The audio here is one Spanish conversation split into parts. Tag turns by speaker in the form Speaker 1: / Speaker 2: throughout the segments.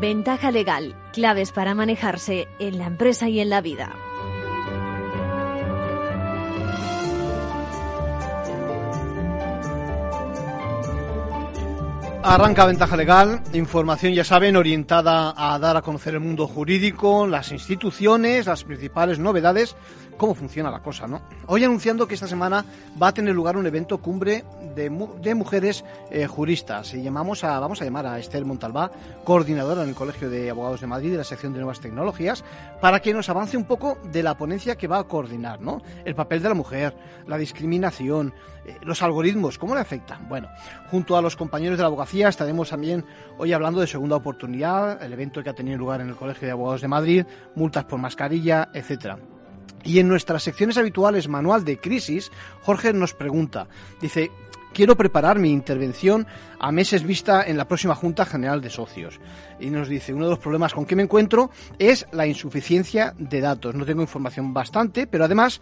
Speaker 1: Ventaja legal, claves para manejarse en la empresa y en la vida.
Speaker 2: Arranca Ventaja Legal, información ya saben orientada a dar a conocer el mundo jurídico, las instituciones, las principales novedades cómo funciona la cosa, ¿no? Hoy anunciando que esta semana va a tener lugar un evento cumbre de, mujeres eh, juristas. Y llamamos a, vamos a llamar a Esther Montalbá, coordinadora en el Colegio de Abogados de Madrid de la sección de Nuevas Tecnologías, para que nos avance un poco de la ponencia que va a coordinar, ¿no? El papel de la mujer, la discriminación, eh, los algoritmos, ¿cómo le afectan? Bueno, junto a los compañeros de la abogacía estaremos también hoy hablando de segunda oportunidad, el evento que ha tenido lugar en el Colegio de Abogados de Madrid, multas por mascarilla, etcétera. Y en nuestras secciones habituales Manual de Crisis, Jorge nos pregunta, dice, quiero preparar mi intervención a meses vista en la próxima Junta General de Socios. Y nos dice, uno de los problemas con que me encuentro es la insuficiencia de datos. No tengo información bastante, pero además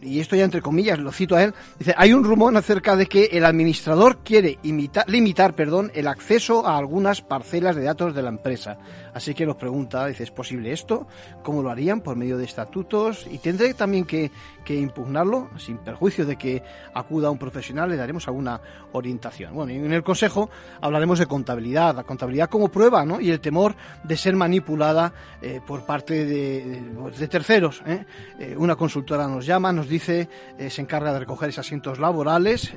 Speaker 2: y esto ya entre comillas lo cito a él, dice, hay un rumor acerca de que el administrador quiere limitar perdón, el acceso a algunas parcelas de datos de la empresa. Así que nos pregunta, dice, ¿es posible esto? ¿Cómo lo harían? ¿Por medio de estatutos? ¿Y tendré también que, que impugnarlo? Sin perjuicio de que acuda un profesional, le daremos alguna orientación. Bueno, en el Consejo hablaremos de contabilidad, la contabilidad como prueba, ¿no? Y el temor de ser manipulada eh, por parte de, de, terceros. ¿eh? Eh, una consultora nos llama, nos dice, se encarga de recoger esos asientos laborales,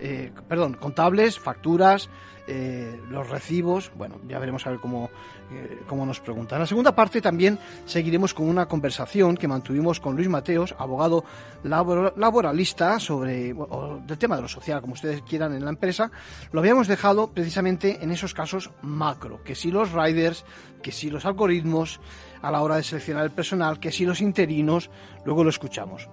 Speaker 2: perdón, contables, facturas, eh, los recibos. Bueno, ya veremos a ver cómo, eh, cómo nos preguntan. En la segunda parte también seguiremos con una conversación que mantuvimos con Luis Mateos, abogado laboralista, sobre o, del tema de lo social, como ustedes quieran, en la empresa. Lo habíamos dejado precisamente en esos casos macro, que si los riders, que si los algoritmos a la hora de seleccionar el personal, que si los interinos, luego lo escuchamos.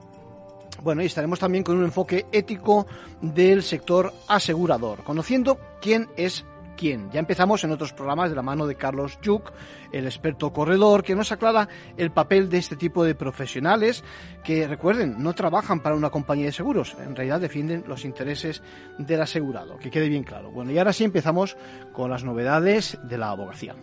Speaker 2: Bueno, y estaremos también con un enfoque ético del sector asegurador, conociendo quién es quién. Ya empezamos en otros programas de la mano de Carlos Yuk, el experto corredor, que nos aclara el papel de este tipo de profesionales que, recuerden, no trabajan para una compañía de seguros, en realidad defienden los intereses del asegurado, que quede bien claro. Bueno, y ahora sí empezamos con las novedades de la abogacía.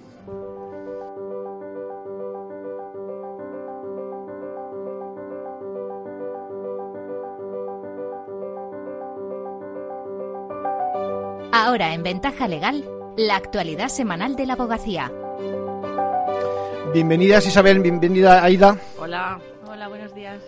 Speaker 1: Ahora en Ventaja Legal, la actualidad semanal de la abogacía.
Speaker 2: Bienvenidas Isabel, bienvenida Aida.
Speaker 3: Hola, hola, buenos días.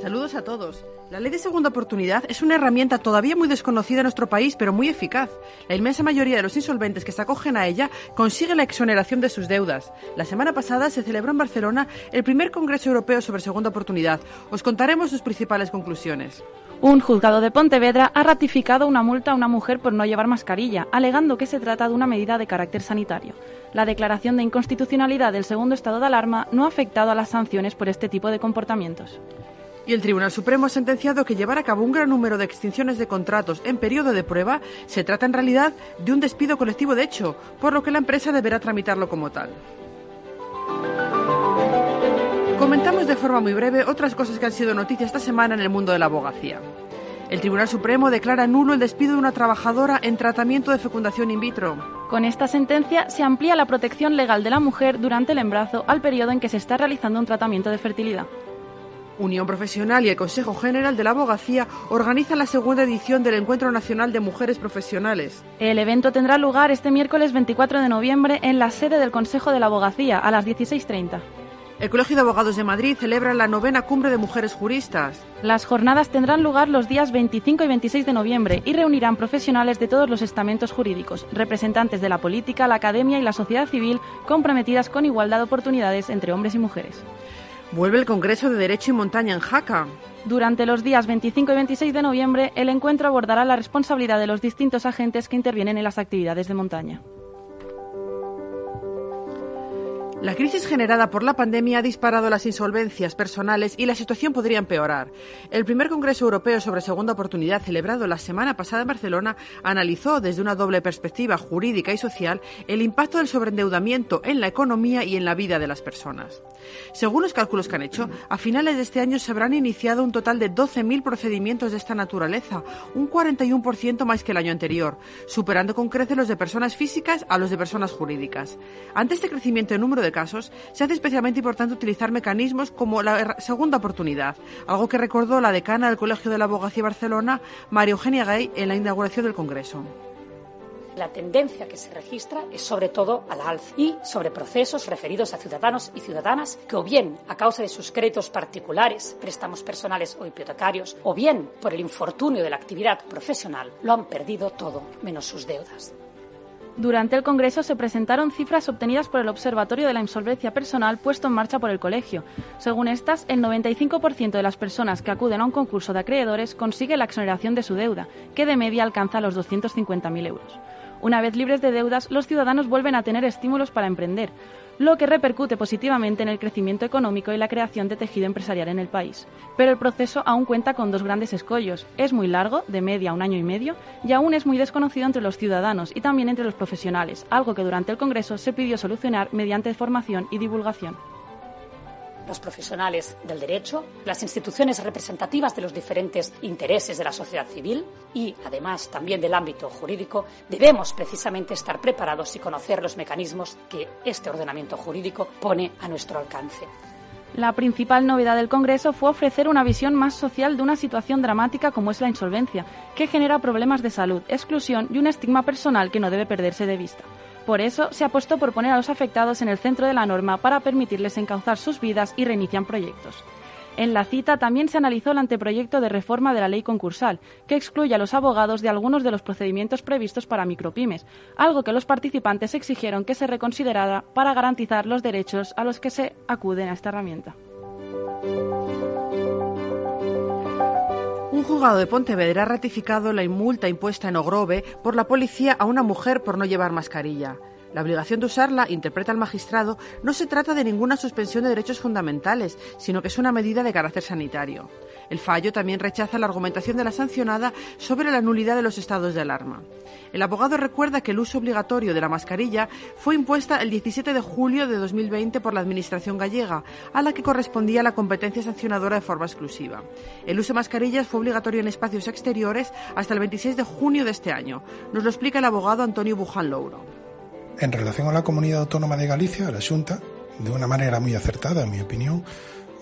Speaker 3: Saludos a todos. La ley de segunda oportunidad es una herramienta todavía muy desconocida en nuestro país, pero muy eficaz. La inmensa mayoría de los insolventes que se acogen a ella consigue la exoneración de sus deudas. La semana pasada se celebró en Barcelona el primer Congreso Europeo sobre segunda oportunidad. Os contaremos sus principales conclusiones.
Speaker 4: Un juzgado de Pontevedra ha ratificado una multa a una mujer por no llevar mascarilla, alegando que se trata de una medida de carácter sanitario. La declaración de inconstitucionalidad del segundo estado de alarma no ha afectado a las sanciones por este tipo de comportamientos.
Speaker 3: Y el Tribunal Supremo ha sentenciado que llevar a cabo un gran número de extinciones de contratos en periodo de prueba se trata en realidad de un despido colectivo de hecho, por lo que la empresa deberá tramitarlo como tal. Comentamos de forma muy breve otras cosas que han sido noticia esta semana en el mundo de la abogacía. El Tribunal Supremo declara nulo el despido de una trabajadora en tratamiento de fecundación in vitro.
Speaker 4: Con esta sentencia se amplía la protección legal de la mujer durante el embarazo al periodo en que se está realizando un tratamiento de fertilidad.
Speaker 3: Unión Profesional y el Consejo General de la Abogacía organizan la segunda edición del Encuentro Nacional de Mujeres Profesionales.
Speaker 4: El evento tendrá lugar este miércoles 24 de noviembre en la sede del Consejo de la Abogacía a las 16.30.
Speaker 3: El Colegio de Abogados de Madrid celebra la novena cumbre de mujeres juristas.
Speaker 4: Las jornadas tendrán lugar los días 25 y 26 de noviembre y reunirán profesionales de todos los estamentos jurídicos, representantes de la política, la academia y la sociedad civil comprometidas con igualdad de oportunidades entre hombres y mujeres.
Speaker 3: Vuelve el Congreso de Derecho y Montaña en Jaca.
Speaker 4: Durante los días 25 y 26 de noviembre, el encuentro abordará la responsabilidad de los distintos agentes que intervienen en las actividades de montaña.
Speaker 3: La crisis generada por la pandemia ha disparado las insolvencias personales y la situación podría empeorar. El primer Congreso Europeo sobre Segunda Oportunidad, celebrado la semana pasada en Barcelona, analizó desde una doble perspectiva jurídica y social el impacto del sobreendeudamiento en la economía y en la vida de las personas. Según los cálculos que han hecho, a finales de este año se habrán iniciado un total de 12.000 procedimientos de esta naturaleza, un 41% más que el año anterior, superando con creces los de personas físicas a los de personas jurídicas. Ante este crecimiento en número de casos, se hace especialmente importante utilizar mecanismos como la segunda oportunidad, algo que recordó la decana del Colegio de la Abogacía de Barcelona, María Eugenia Gay, en la inauguración del Congreso.
Speaker 5: La tendencia que se registra es sobre todo al alza y sobre procesos referidos a ciudadanos y ciudadanas que o bien a causa de sus créditos particulares, préstamos personales o hipotecarios, o bien por el infortunio de la actividad profesional, lo han perdido todo menos sus deudas.
Speaker 4: Durante el Congreso se presentaron cifras obtenidas por el Observatorio de la Insolvencia Personal puesto en marcha por el Colegio. Según estas, el 95% de las personas que acuden a un concurso de acreedores consigue la exoneración de su deuda, que de media alcanza los 250.000 euros. Una vez libres de deudas, los ciudadanos vuelven a tener estímulos para emprender, lo que repercute positivamente en el crecimiento económico y la creación de tejido empresarial en el país. Pero el proceso aún cuenta con dos grandes escollos. Es muy largo, de media un año y medio, y aún es muy desconocido entre los ciudadanos y también entre los profesionales, algo que durante el Congreso se pidió solucionar mediante formación y divulgación
Speaker 5: los profesionales del derecho, las instituciones representativas de los diferentes intereses de la sociedad civil y, además, también del ámbito jurídico, debemos precisamente estar preparados y conocer los mecanismos que este ordenamiento jurídico pone a nuestro alcance.
Speaker 4: La principal novedad del Congreso fue ofrecer una visión más social de una situación dramática como es la insolvencia, que genera problemas de salud, exclusión y un estigma personal que no debe perderse de vista. Por eso se apostó por poner a los afectados en el centro de la norma para permitirles encauzar sus vidas y reiniciar proyectos. En la cita también se analizó el anteproyecto de reforma de la ley concursal, que excluye a los abogados de algunos de los procedimientos previstos para micropymes, algo que los participantes exigieron que se reconsiderara para garantizar los derechos a los que se acuden a esta herramienta.
Speaker 3: Un juzgado de Pontevedra ha ratificado la multa impuesta en Ogrove por la policía a una mujer por no llevar mascarilla. La obligación de usarla, interpreta el magistrado, no se trata de ninguna suspensión de derechos fundamentales, sino que es una medida de carácter sanitario. El fallo también rechaza la argumentación de la sancionada sobre la nulidad de los estados de alarma. El abogado recuerda que el uso obligatorio de la mascarilla fue impuesta el 17 de julio de 2020 por la Administración gallega, a la que correspondía la competencia sancionadora de forma exclusiva. El uso de mascarillas fue obligatorio en espacios exteriores hasta el 26 de junio de este año. Nos lo explica el abogado Antonio Buján Louro.
Speaker 6: En relación a la comunidad autónoma de Galicia, la Xunta, de una manera muy acertada, en mi opinión,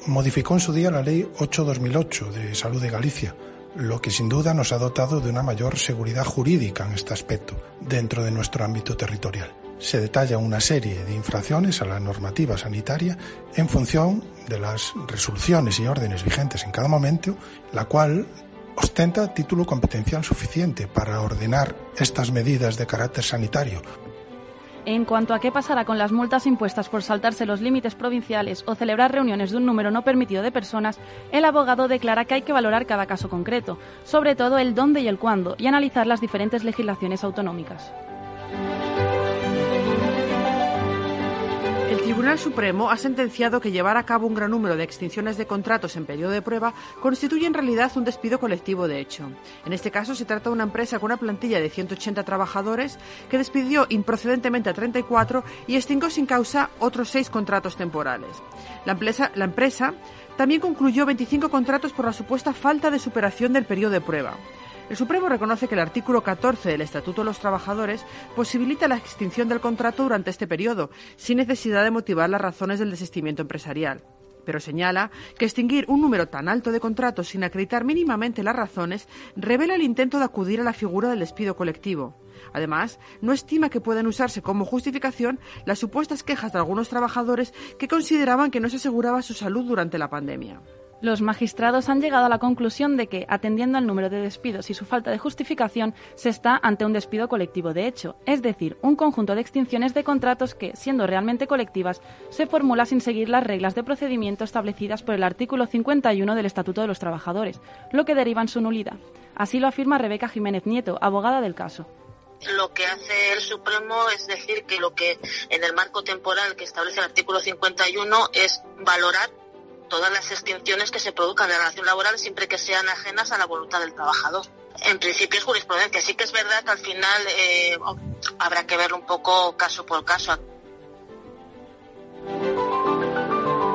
Speaker 6: modificó en su día la Ley 8-2008 de Salud de Galicia, lo que sin duda nos ha dotado de una mayor seguridad jurídica en este aspecto dentro de nuestro ámbito territorial. Se detalla una serie de infracciones a la normativa sanitaria en función de las resoluciones y órdenes vigentes en cada momento, la cual ostenta título competencial suficiente para ordenar estas medidas de carácter sanitario
Speaker 4: en cuanto a qué pasará con las multas impuestas por saltarse los límites provinciales o celebrar reuniones de un número no permitido de personas, el abogado declara que hay que valorar cada caso concreto, sobre todo el dónde y el cuándo, y analizar las diferentes legislaciones autonómicas.
Speaker 3: Tribunal Supremo ha sentenciado que llevar a cabo un gran número de extinciones de contratos en periodo de prueba constituye en realidad un despido colectivo de hecho. En este caso se trata de una empresa con una plantilla de 180 trabajadores que despidió improcedentemente a 34 y extinguió sin causa otros seis contratos temporales. La empresa, la empresa también concluyó 25 contratos por la supuesta falta de superación del periodo de prueba. El Supremo reconoce que el artículo 14 del Estatuto de los Trabajadores posibilita la extinción del contrato durante este periodo, sin necesidad de motivar las razones del desistimiento empresarial pero señala que extinguir un número tan alto de contratos sin acreditar mínimamente las razones revela el intento de acudir a la figura del despido colectivo. Además, no estima que puedan usarse como justificación las supuestas quejas de algunos trabajadores que consideraban que no se aseguraba su salud durante la pandemia.
Speaker 4: Los magistrados han llegado a la conclusión de que, atendiendo al número de despidos y su falta de justificación, se está ante un despido colectivo de hecho, es decir, un conjunto de extinciones de contratos que, siendo realmente colectivas, se formula sin seguir las reglas de procedimiento establecidas por el artículo 51 del Estatuto de los Trabajadores, lo que deriva en su nulidad. Así lo afirma Rebeca Jiménez Nieto, abogada del caso.
Speaker 7: lo que hace el Supremo es decir que lo que en el marco temporal que establece el artículo 51 es valorar todas las extinciones que se produzcan en la relación laboral siempre que sean ajenas a la voluntad del trabajador. En principio es jurisprudencia, sí que es verdad que al final eh, habrá que verlo un poco caso por caso.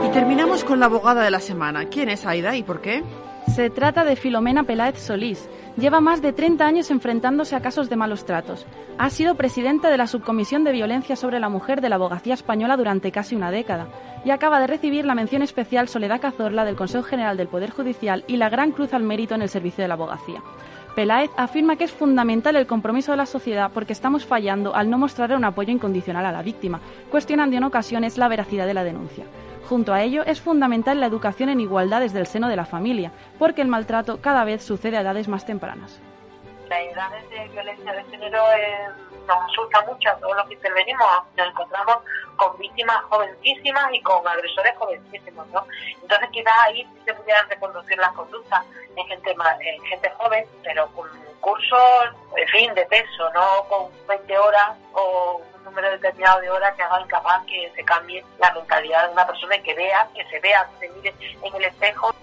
Speaker 3: Y terminamos con la abogada de la semana. ¿Quién es Aida y por qué?
Speaker 4: Se trata de Filomena Peláez Solís. Lleva más de 30 años enfrentándose a casos de malos tratos. Ha sido presidenta de la Subcomisión de Violencia sobre la Mujer de la Abogacía Española durante casi una década y acaba de recibir la mención especial Soledad Cazorla del Consejo General del Poder Judicial y la Gran Cruz al Mérito en el Servicio de la Abogacía. Peláez afirma que es fundamental el compromiso de la sociedad porque estamos fallando al no mostrar un apoyo incondicional a la víctima, cuestionando en ocasiones la veracidad de la denuncia. Junto a ello, es fundamental la educación en igualdad desde el seno de la familia, porque el maltrato cada vez sucede a edades más tempranas.
Speaker 8: Nos asusta mucho a todos los que intervenimos. Nos encontramos con víctimas jovencísimas y con agresores jovencísimos, ¿no? Entonces quizás ahí se pudieran reconducir las conductas en gente, en gente joven, pero con cursos, en fin, de peso, no con 20 horas o número determinado de horas que haga incapaz que se cambie la mentalidad de una persona y que vea, que se vea, que se mire en el espejo.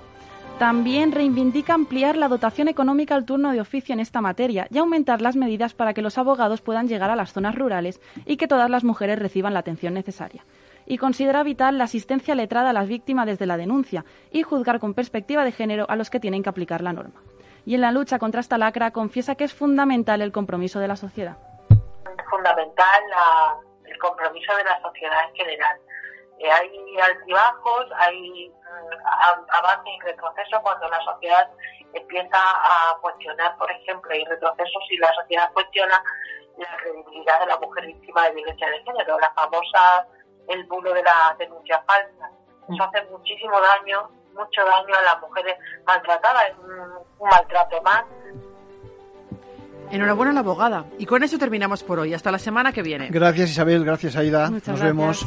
Speaker 4: También reivindica ampliar la dotación económica al turno de oficio en esta materia y aumentar las medidas para que los abogados puedan llegar a las zonas rurales y que todas las mujeres reciban la atención necesaria. Y considera vital la asistencia letrada a las víctimas desde la denuncia y juzgar con perspectiva de género a los que tienen que aplicar la norma. Y en la lucha contra esta lacra confiesa que es fundamental el compromiso de la sociedad
Speaker 8: fundamental el compromiso de la sociedad en general. Eh, hay altibajos, hay mm, avances y retrocesos cuando la sociedad empieza a cuestionar, por ejemplo, hay retrocesos si la sociedad cuestiona la credibilidad de la mujer víctima de violencia de género, la famosa, el bulo de la denuncia falsa. Eso hace muchísimo daño, mucho daño a las mujeres maltratadas, es un maltrato más
Speaker 3: Enhorabuena a la abogada. Y con eso terminamos por hoy. Hasta la semana que viene.
Speaker 2: Gracias Isabel, gracias Aida. Nos vemos.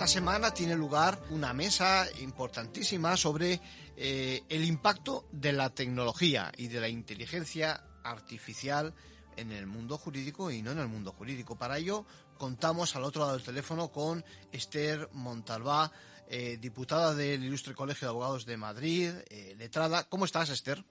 Speaker 2: esta semana tiene lugar una mesa importantísima sobre eh, el impacto de la tecnología y de la inteligencia artificial en el mundo jurídico y no en el mundo jurídico. Para ello contamos al otro lado del teléfono con Esther Montalbá, eh, diputada del Ilustre Colegio de Abogados de Madrid, eh, letrada. ¿Cómo estás, Esther?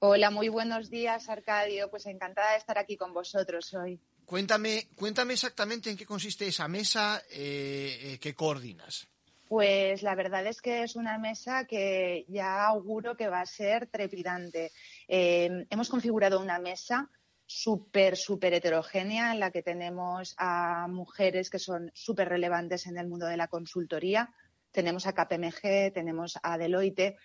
Speaker 9: Hola, muy buenos días, Arcadio. Pues encantada de estar aquí con vosotros hoy.
Speaker 2: Cuéntame, cuéntame exactamente en qué consiste esa mesa eh, eh, que coordinas.
Speaker 9: Pues la verdad es que es una mesa que ya auguro que va a ser trepidante. Eh, hemos configurado una mesa súper, súper heterogénea en la que tenemos a mujeres que son súper relevantes en el mundo de la consultoría. Tenemos a KPMG, tenemos a Deloitte,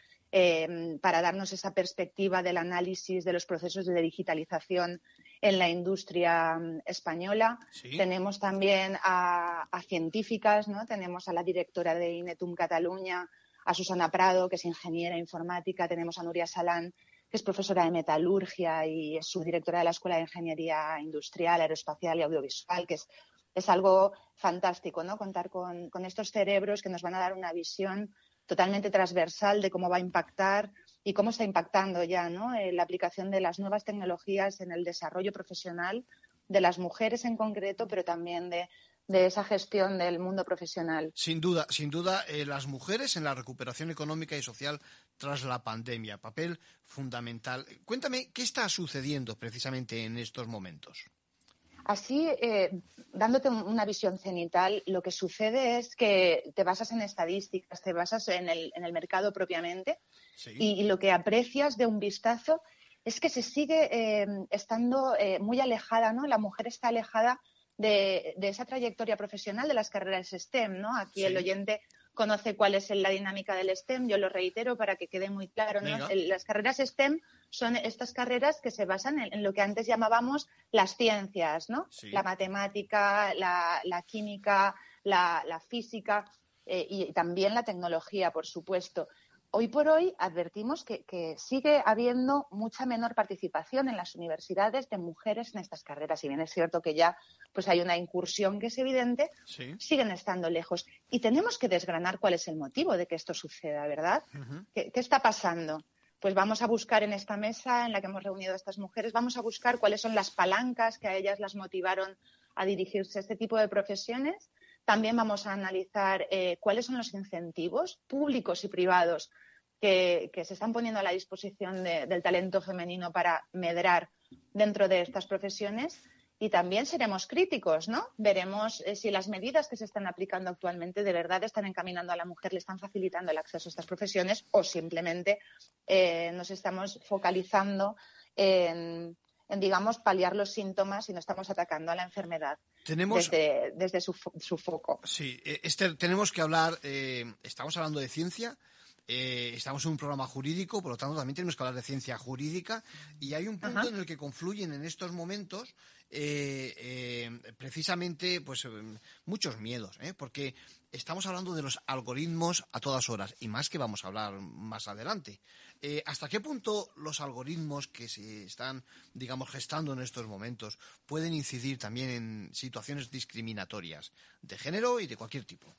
Speaker 9: para darnos esa perspectiva del análisis de los procesos de digitalización en la industria mm, española. Tenemos también a, científicas, ¿no? Tenemos a la directora de Inetum Cataluña, a Susana Prado, que es ingeniera informática, tenemos a Nuria Salán, que es profesora de metalurgia y es subdirectora de la Escuela de Ingeniería Industrial, Aeroespacial y Audiovisual, que es, es algo fantástico, ¿no? Contar con, con estos cerebros que nos van a dar una visión totalmente transversal de cómo va a impactar y cómo está impactando ya ¿no? Eh, la aplicación de las nuevas tecnologías en el desarrollo profesional de las mujeres en concreto, pero también de, esa gestión del mundo profesional.
Speaker 2: Sin duda, sin duda, eh, las mujeres en la recuperación económica y social tras la pandemia, papel fundamental. Cuéntame, ¿qué está sucediendo precisamente en estos momentos?
Speaker 9: Así, eh, dándote una visión cenital, lo que sucede es que te basas en estadísticas, te basas en el, en el mercado propiamente y, lo que aprecias de un vistazo es que se sigue eh, estando eh, muy alejada, ¿no? La mujer está alejada de, esa trayectoria profesional de las carreras STEM, ¿no? Aquí el oyente conoce cuál es la dinámica del STEM, yo lo reitero para que quede muy claro. Las carreras STEM son estas carreras que se basan en, lo que antes llamábamos las ciencias, ¿no? La matemática, la, química, la, física eh, y también la tecnología, por supuesto hoy por hoy advertimos que, sigue habiendo mucha menor participación en las universidades de mujeres en estas carreras. Si bien es cierto que ya pues hay una incursión que es evidente, siguen estando lejos. Y tenemos que desgranar cuál es el motivo de que esto suceda, ¿verdad? ¿Qué, está pasando? Pues vamos a buscar en esta mesa en la que hemos reunido a estas mujeres, vamos a buscar cuáles son las palancas que a ellas las motivaron a dirigirse a este tipo de profesiones. También vamos a analizar eh, cuáles son los incentivos públicos y privados que, se están poniendo a la disposición del talento femenino para medrar dentro de estas profesiones. Y también seremos críticos, ¿no? Veremos eh, si las medidas que se están aplicando actualmente de verdad están encaminando a la mujer, le están facilitando el acceso a estas profesiones o simplemente eh, nos estamos focalizando en, digamos, paliar los síntomas y no estamos atacando a la enfermedad desde, su, foco.
Speaker 2: Sí, eh, tenemos que hablar, estamos hablando de ciencia, eh, estamos en un programa jurídico, por lo tanto también tenemos que hablar de ciencia jurídica y hay un punto en el que confluyen en estos momentos eh, eh, precisamente pues muchos miedos, porque estamos hablando de los algoritmos a todas horas y más que vamos a hablar más adelante. ¿Hasta qué punto los algoritmos que se están, digamos, gestando en estos momentos pueden incidir también en situaciones discriminatorias de género y de cualquier tipo?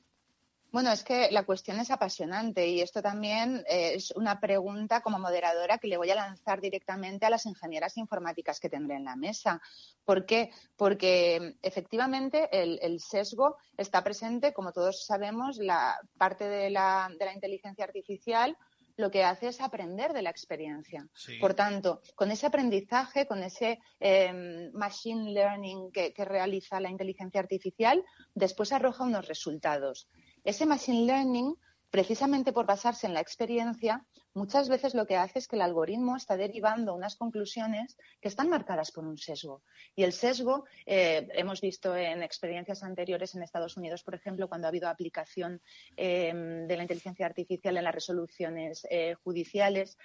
Speaker 9: Bueno, es que la cuestión es apasionante y esto también eh, es una pregunta como moderadora que le voy a lanzar directamente a las ingenieras informáticas que tendré en la mesa. ¿Por qué? Porque efectivamente el, sesgo está presente, como todos sabemos, la parte de la, inteligencia artificial lo que hace es aprender de la experiencia. Por tanto, con ese aprendizaje, con ese em, machine learning que realiza la inteligencia artificial, después arroja unos resultados. Ese machine learning, precisamente por basarse en la experiencia, muchas veces lo que hace es que el algoritmo está derivando unas conclusiones que están marcadas por un sesgo. Y el sesgo, eh, hemos visto en experiencias anteriores en Estados Unidos, por ejemplo, cuando ha habido aplicación eh, de la inteligencia artificial en las resoluciones eh, judiciales,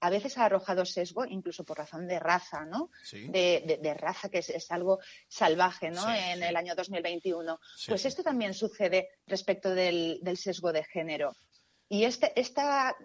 Speaker 9: a veces ha arrojado sesgo incluso por razón de raza, ¿no? De, raza, que es, algo salvaje, ¿no? en el año 2021. Pues esto también sucede respecto del, del sesgo de género. Y este, esta,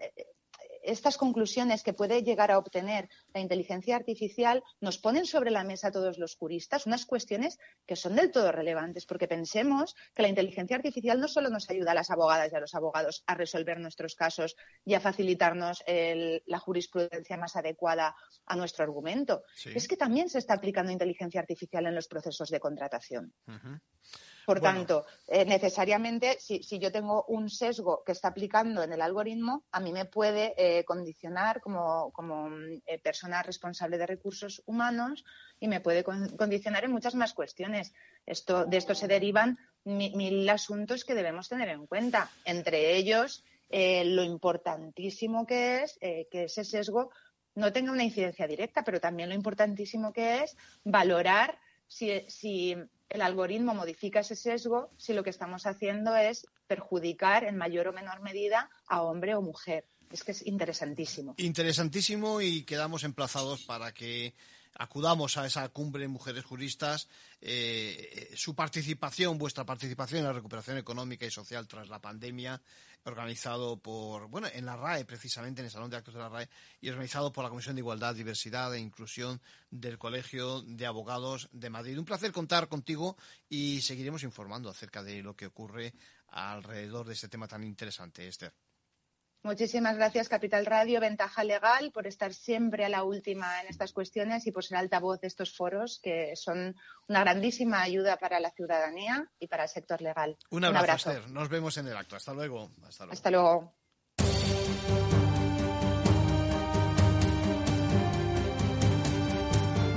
Speaker 9: estas conclusiones que puede llegar a obtener la inteligencia artificial nos ponen sobre la mesa a todos los juristas unas cuestiones que son del todo relevantes, porque pensemos que la inteligencia artificial no solo nos ayuda a las abogadas y a los abogados a resolver nuestros casos y a facilitarnos la jurisprudencia más adecuada a nuestro argumento, es que también se está aplicando inteligencia artificial en los procesos de contratación. Por tanto, eh, necesariamente, si, yo tengo un sesgo que está aplicando en el algoritmo, a mí me puede eh, condicionar como, eh, persona responsable de recursos humanos y me puede condicionar en muchas más cuestiones. Esto, de esto se derivan mil, asuntos que debemos tener en cuenta. Entre ellos, lo importantísimo que es que ese sesgo no tenga una incidencia directa, pero también lo importantísimo que es valorar si, el algoritmo modifica ese sesgo, si lo que estamos haciendo es perjudicar en mayor o menor medida a hombre o mujer. Es que es interesantísimo.
Speaker 2: Interesantísimo y quedamos emplazados para que acudamos a esa cumbre mujeres juristas, eh, su participación, vuestra participación en la recuperación económica y social tras la pandemia, organizado por, bueno, en la RAE, precisamente, en el Salón de Actos de la RAE, y organizado por la Comisión de Igualdad, Diversidad e Inclusión del Colegio de Abogados de Madrid. Un placer contar contigo y seguiremos informando acerca de lo que ocurre alrededor de este tema tan interesante, Esther.
Speaker 9: Muchísimas gracias, Capital Radio, Ventaja Legal, por estar siempre a la última en estas cuestiones y por ser altavoz de estos foros que son una grandísima ayuda para la ciudadanía y para el sector legal.
Speaker 2: Un abrazo, Esther. Nos vemos en el acto. Hasta luego.
Speaker 9: Hasta luego. Hasta luego.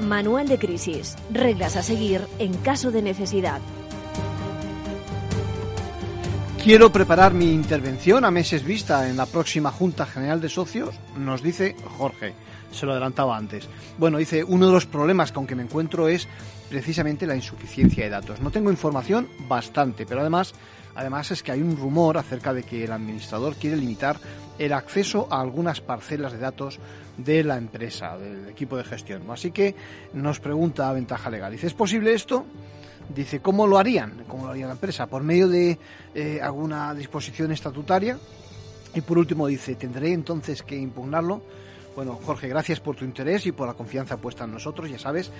Speaker 1: Manual de crisis. Reglas a seguir en caso de necesidad.
Speaker 2: Quiero preparar mi intervención a meses vista en la próxima Junta General de Socios, nos dice Jorge. Se lo adelantaba antes. Bueno, dice, uno de los problemas con que me encuentro es precisamente la insuficiencia de datos. No tengo información bastante, pero además Además es que hay un rumor acerca de que el administrador quiere limitar el acceso a algunas parcelas de datos de la empresa, del equipo de gestión. Así que nos pregunta Ventaja Legal. Dice, ¿es posible esto? Dice, ¿cómo lo harían? ¿Cómo lo haría la empresa? ¿Por medio de eh, alguna disposición estatutaria? Y por último dice, ¿tendré entonces que impugnarlo? Bueno, Jorge, gracias por tu interés y por la confianza puesta en nosotros. Ya sabes,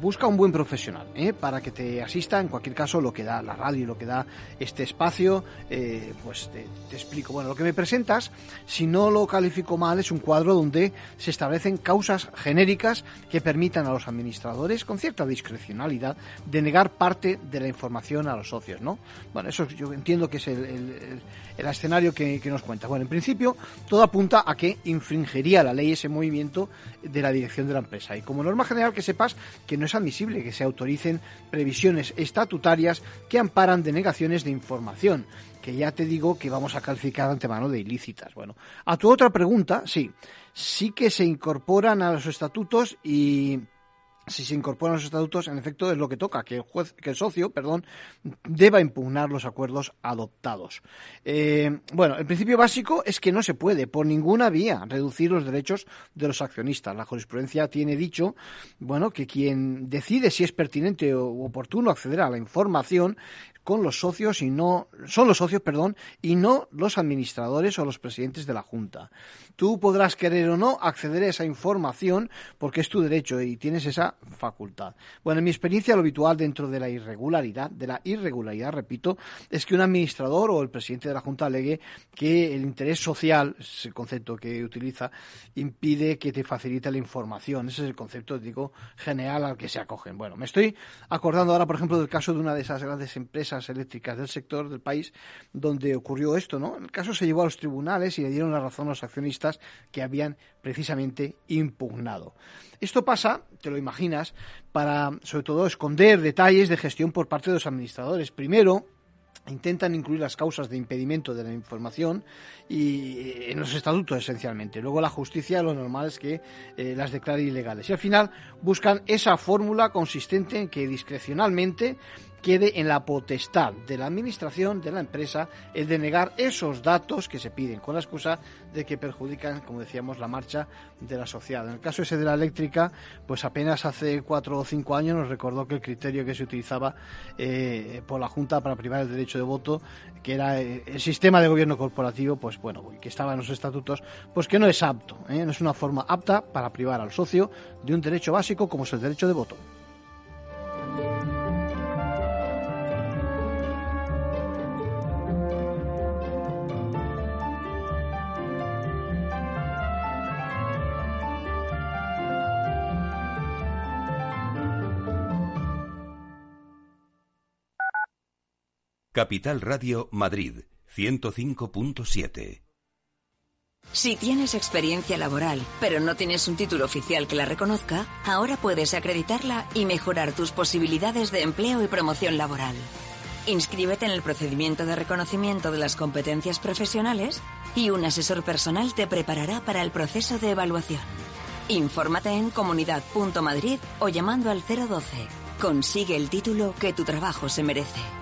Speaker 2: busca un buen profesional ¿eh? para que te asista. En cualquier caso, lo que da la radio, lo que da este espacio, eh, pues te, explico. Bueno, lo que me presentas, si no lo califico mal, es un cuadro donde se establecen causas genéricas que permitan a los administradores, con cierta discrecionalidad, denegar parte de la información a los socios, ¿no? Bueno, eso yo entiendo que es el escenario que, nos cuenta. Bueno, en principio, todo apunta a que infringiría la ley ese movimiento de la dirección de la empresa. Y como norma general que sepas que no es admisible que se autoricen previsiones estatutarias que amparan denegaciones de información, que ya te digo que vamos a calificar antemano de ilícitas. Bueno, a tu otra pregunta, sí, sí que se incorporan a los estatutos y si se incorporan los estatutos, en efecto, es lo que toca, que el juez, que el socio, perdón, deba impugnar los acuerdos adoptados. Eh, bueno, el principio básico es que no se puede, por ninguna vía, reducir los derechos de los accionistas. La jurisprudencia tiene dicho, bueno, que quien decide si es pertinente o oportuno acceder a la información con los socios y no son los socios, perdón, y no los administradores o los presidentes de la junta. Tú podrás querer o no acceder a esa información porque es tu derecho y tienes esa facultad. Bueno, en mi experiencia lo habitual dentro de la irregularidad, de la irregularidad, repito, es que un administrador o el presidente de la junta alegue que el interés social, es el concepto que utiliza, impide que te facilite la información. Ese es el concepto, digo, general al que se acogen. Bueno, me estoy acordando ahora, por ejemplo, del caso de una de esas grandes empresas eléctricas del sector del país donde ocurrió esto, ¿no? El caso se llevó a los tribunales y le dieron la razón a los accionistas que habían precisamente impugnado. Esto pasa, te lo imaginas, para sobre todo esconder detalles de gestión por parte de los administradores. Primero, intentan incluir las causas de impedimento de la información y en los estatutos esencialmente. Luego la justicia lo normal es que eh, las declare ilegales. Y al final buscan esa fórmula consistente en que discrecionalmente quede en la potestad de la administración de la empresa el de negar esos datos que se piden con la excusa de que perjudican, como decíamos, la marcha de la sociedad. En el caso ese de la eléctrica, pues apenas hace cuatro o cinco años nos recordó que el criterio que se utilizaba eh, por la Junta para privar el derecho de voto, que era eh, el sistema de gobierno corporativo, pues bueno, que estaba en los estatutos, pues que no es apto, ¿eh? no es una forma apta para privar al socio de un derecho básico como es el derecho de voto.
Speaker 10: Capital Radio Madrid 105.7
Speaker 11: si tienes experiencia laboral, pero no tienes un título oficial que la reconozca, ahora puedes acreditarla y mejorar tus posibilidades de empleo y promoción laboral. Inscríbete en el procedimiento de reconocimiento de las competencias profesionales y un asesor personal te preparará para el proceso de evaluación. Infórmate en comunidad.madrid o llamando al 012. Consigue el título que tu trabajo se merece.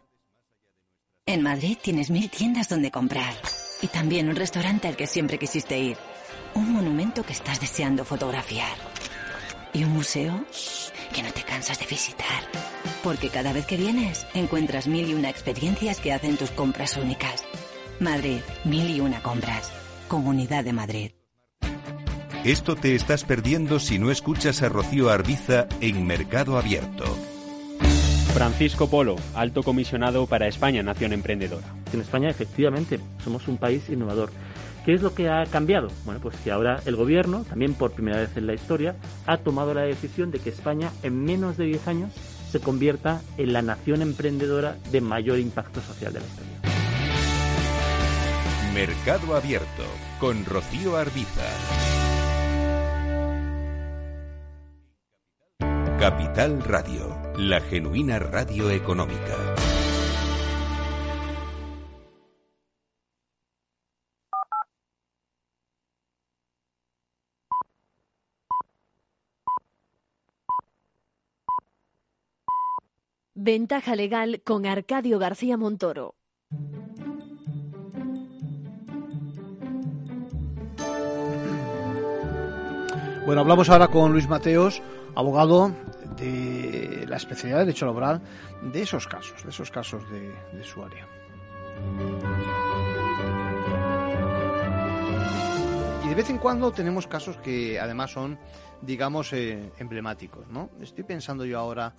Speaker 12: En Madrid tienes mil tiendas donde comprar. Y también un restaurante al que siempre quisiste ir. Un monumento que estás deseando fotografiar. Y un museo que no te cansas de visitar. Porque cada vez que vienes encuentras mil y una experiencias que hacen tus compras únicas. Madrid, mil y una compras. Comunidad de Madrid.
Speaker 10: Esto te estás perdiendo si no escuchas a Rocío Arbiza en Mercado Abierto.
Speaker 13: Francisco Polo, alto comisionado para España, Nación Emprendedora.
Speaker 14: En España, efectivamente, somos un país innovador. ¿Qué es lo que ha cambiado? Bueno, pues que ahora el gobierno, también por primera vez en la historia, ha tomado la decisión de que España en menos de 10 años se convierta en la nación emprendedora de mayor impacto social de la historia.
Speaker 10: Mercado Abierto con Rocío Arbiza. Capital Radio, la genuina radio económica.
Speaker 15: Ventaja legal con Arcadio García Montoro.
Speaker 2: Bueno, hablamos ahora con Luis Mateos, abogado de la especialidad de Derecho Laboral, de esos casos, de esos casos de, de su área. Y de vez en cuando tenemos casos que además son, digamos, eh, emblemáticos, ¿no? Estoy pensando yo ahora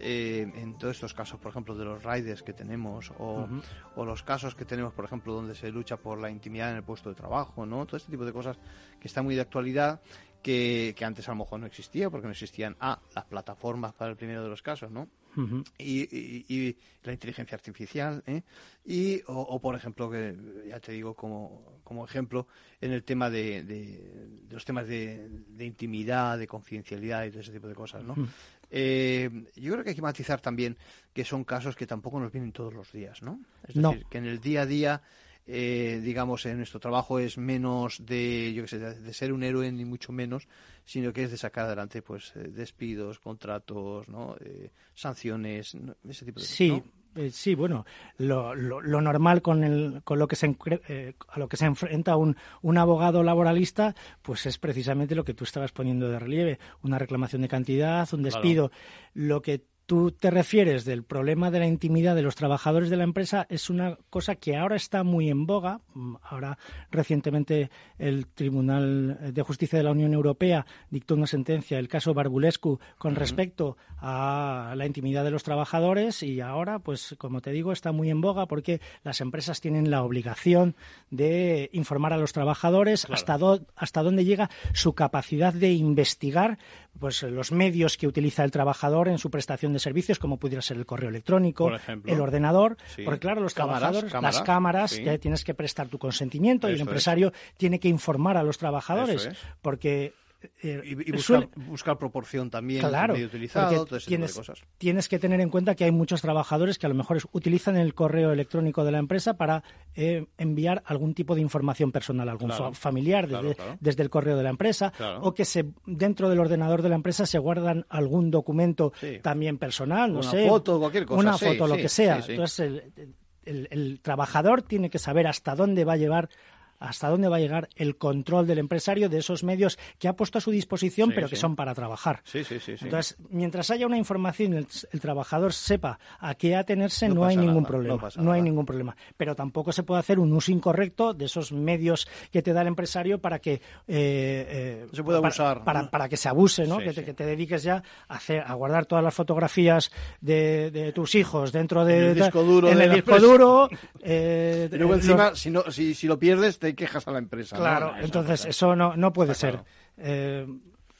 Speaker 2: eh, en todos estos casos, por ejemplo, de los riders que tenemos o, o los casos que tenemos, por ejemplo, donde se lucha por la intimidad en el puesto de trabajo, ¿no? Todo este tipo de cosas que está muy de actualidad, que, que antes a lo mejor no existía, porque no existían, ah, las plataformas para el primero de los casos, ¿no? Y, y- y la inteligencia artificial ¿eh? y o, o, por ejemplo que ya te digo como, como ejemplo en el tema de, de- de los temas de, de intimidad de confidencialidad y todo ese tipo de cosas no. Eh, yo creo que hay que matizar también que son casos que tampoco nos vienen todos los días no es
Speaker 16: No.
Speaker 2: decir que en el día a día eh, digamos, en nuestro trabajo es menos de, yo qué sé, de, ser un héroe ni mucho menos, sino que es de sacar adelante, pues, eh, despidos, contratos, ¿no? Eh, sanciones, ¿no? ese tipo de
Speaker 16: Sí,
Speaker 2: cosas. ¿no?
Speaker 16: eh, sí, bueno, lo, lo- lo normal con, el, con lo que se eh, a lo que se enfrenta un, un abogado laboralista, pues es precisamente lo que tú estabas poniendo de relieve, una reclamación de cantidad, un
Speaker 17: Claro.
Speaker 16: despido. Lo que tú te refieres del problema de la intimidad de los trabajadores de la empresa es una cosa que ahora está muy en boga. Mm, Ahora, recientemente, el Tribunal de Justicia de la Unión Europea dictó una sentencia, el caso Barbulescu, con respecto a la intimidad de los trabajadores y ahora, pues, como te digo, está muy en boga porque las empresas tienen la obligación de informar a los trabajadores
Speaker 17: Claro.
Speaker 16: hasta, do- hasta dónde llega su capacidad de investigar pues los medios que utiliza el trabajador en su prestación de servicios, como pudiera ser el correo electrónico, el ordenador,
Speaker 2: Sí.
Speaker 16: porque claro, los
Speaker 2: Cámaras,
Speaker 16: trabajadores,
Speaker 2: cámaras,
Speaker 16: las cámaras,
Speaker 2: sí.
Speaker 16: que tienes que prestar tu consentimiento y el
Speaker 2: es.
Speaker 16: empresario tiene que informar a los trabajadores,
Speaker 2: es.
Speaker 16: porque eh,
Speaker 2: Y, y buscar,
Speaker 16: suele-
Speaker 2: buscar proporción también
Speaker 16: Claro,
Speaker 2: medio utilizado, todo ese
Speaker 16: tienes,
Speaker 2: tipo de cosas.
Speaker 16: tienes que tener en cuenta que hay muchos trabajadores que a lo mejor utilizan el correo electrónico de la empresa para eh, enviar algún tipo de información personal a algún
Speaker 2: Claro,
Speaker 16: familiar desde,
Speaker 2: claro.
Speaker 16: desde el correo de la empresa o que se dentro del ordenador de la empresa se guardan algún documento
Speaker 2: Sí.
Speaker 16: también personal, no
Speaker 2: Una
Speaker 16: sé,
Speaker 2: foto, cualquier cosa,
Speaker 16: una
Speaker 2: sí,
Speaker 16: foto, lo que sea. Entonces el, el- el trabajador tiene que saber hasta dónde va a llevar hasta dónde va a llegar el control del empresario de esos medios que ha puesto a su disposición,
Speaker 2: Sí,
Speaker 16: pero que son para trabajar.
Speaker 2: Sí, sí, sí. sí.
Speaker 16: Entonces, mientras haya una información el, el trabajador sepa a qué atenerse,
Speaker 2: No
Speaker 16: no, hay ningún
Speaker 2: nada,
Speaker 16: problema.
Speaker 2: no pasa
Speaker 16: hay
Speaker 2: nada.
Speaker 16: ningún problema. Pero tampoco se puede hacer un uso incorrecto de esos medios que te da el empresario para que eh, eh,
Speaker 2: Se puede
Speaker 16: para-
Speaker 2: abusar,
Speaker 16: para, para que se abuse, ¿no? Que. Te, que te dediques ya a hacer a guardar todas las fotografías de, de tus hijos dentro de
Speaker 2: En el disco duro
Speaker 16: en el disco duro. eh,
Speaker 2: Y luego
Speaker 16: los-
Speaker 2: encima, si, no, si, si lo pierdes, te quejas a la empresa. ¿no?
Speaker 16: Claro, entonces eso no, no puede
Speaker 2: Está
Speaker 16: ser. Eh,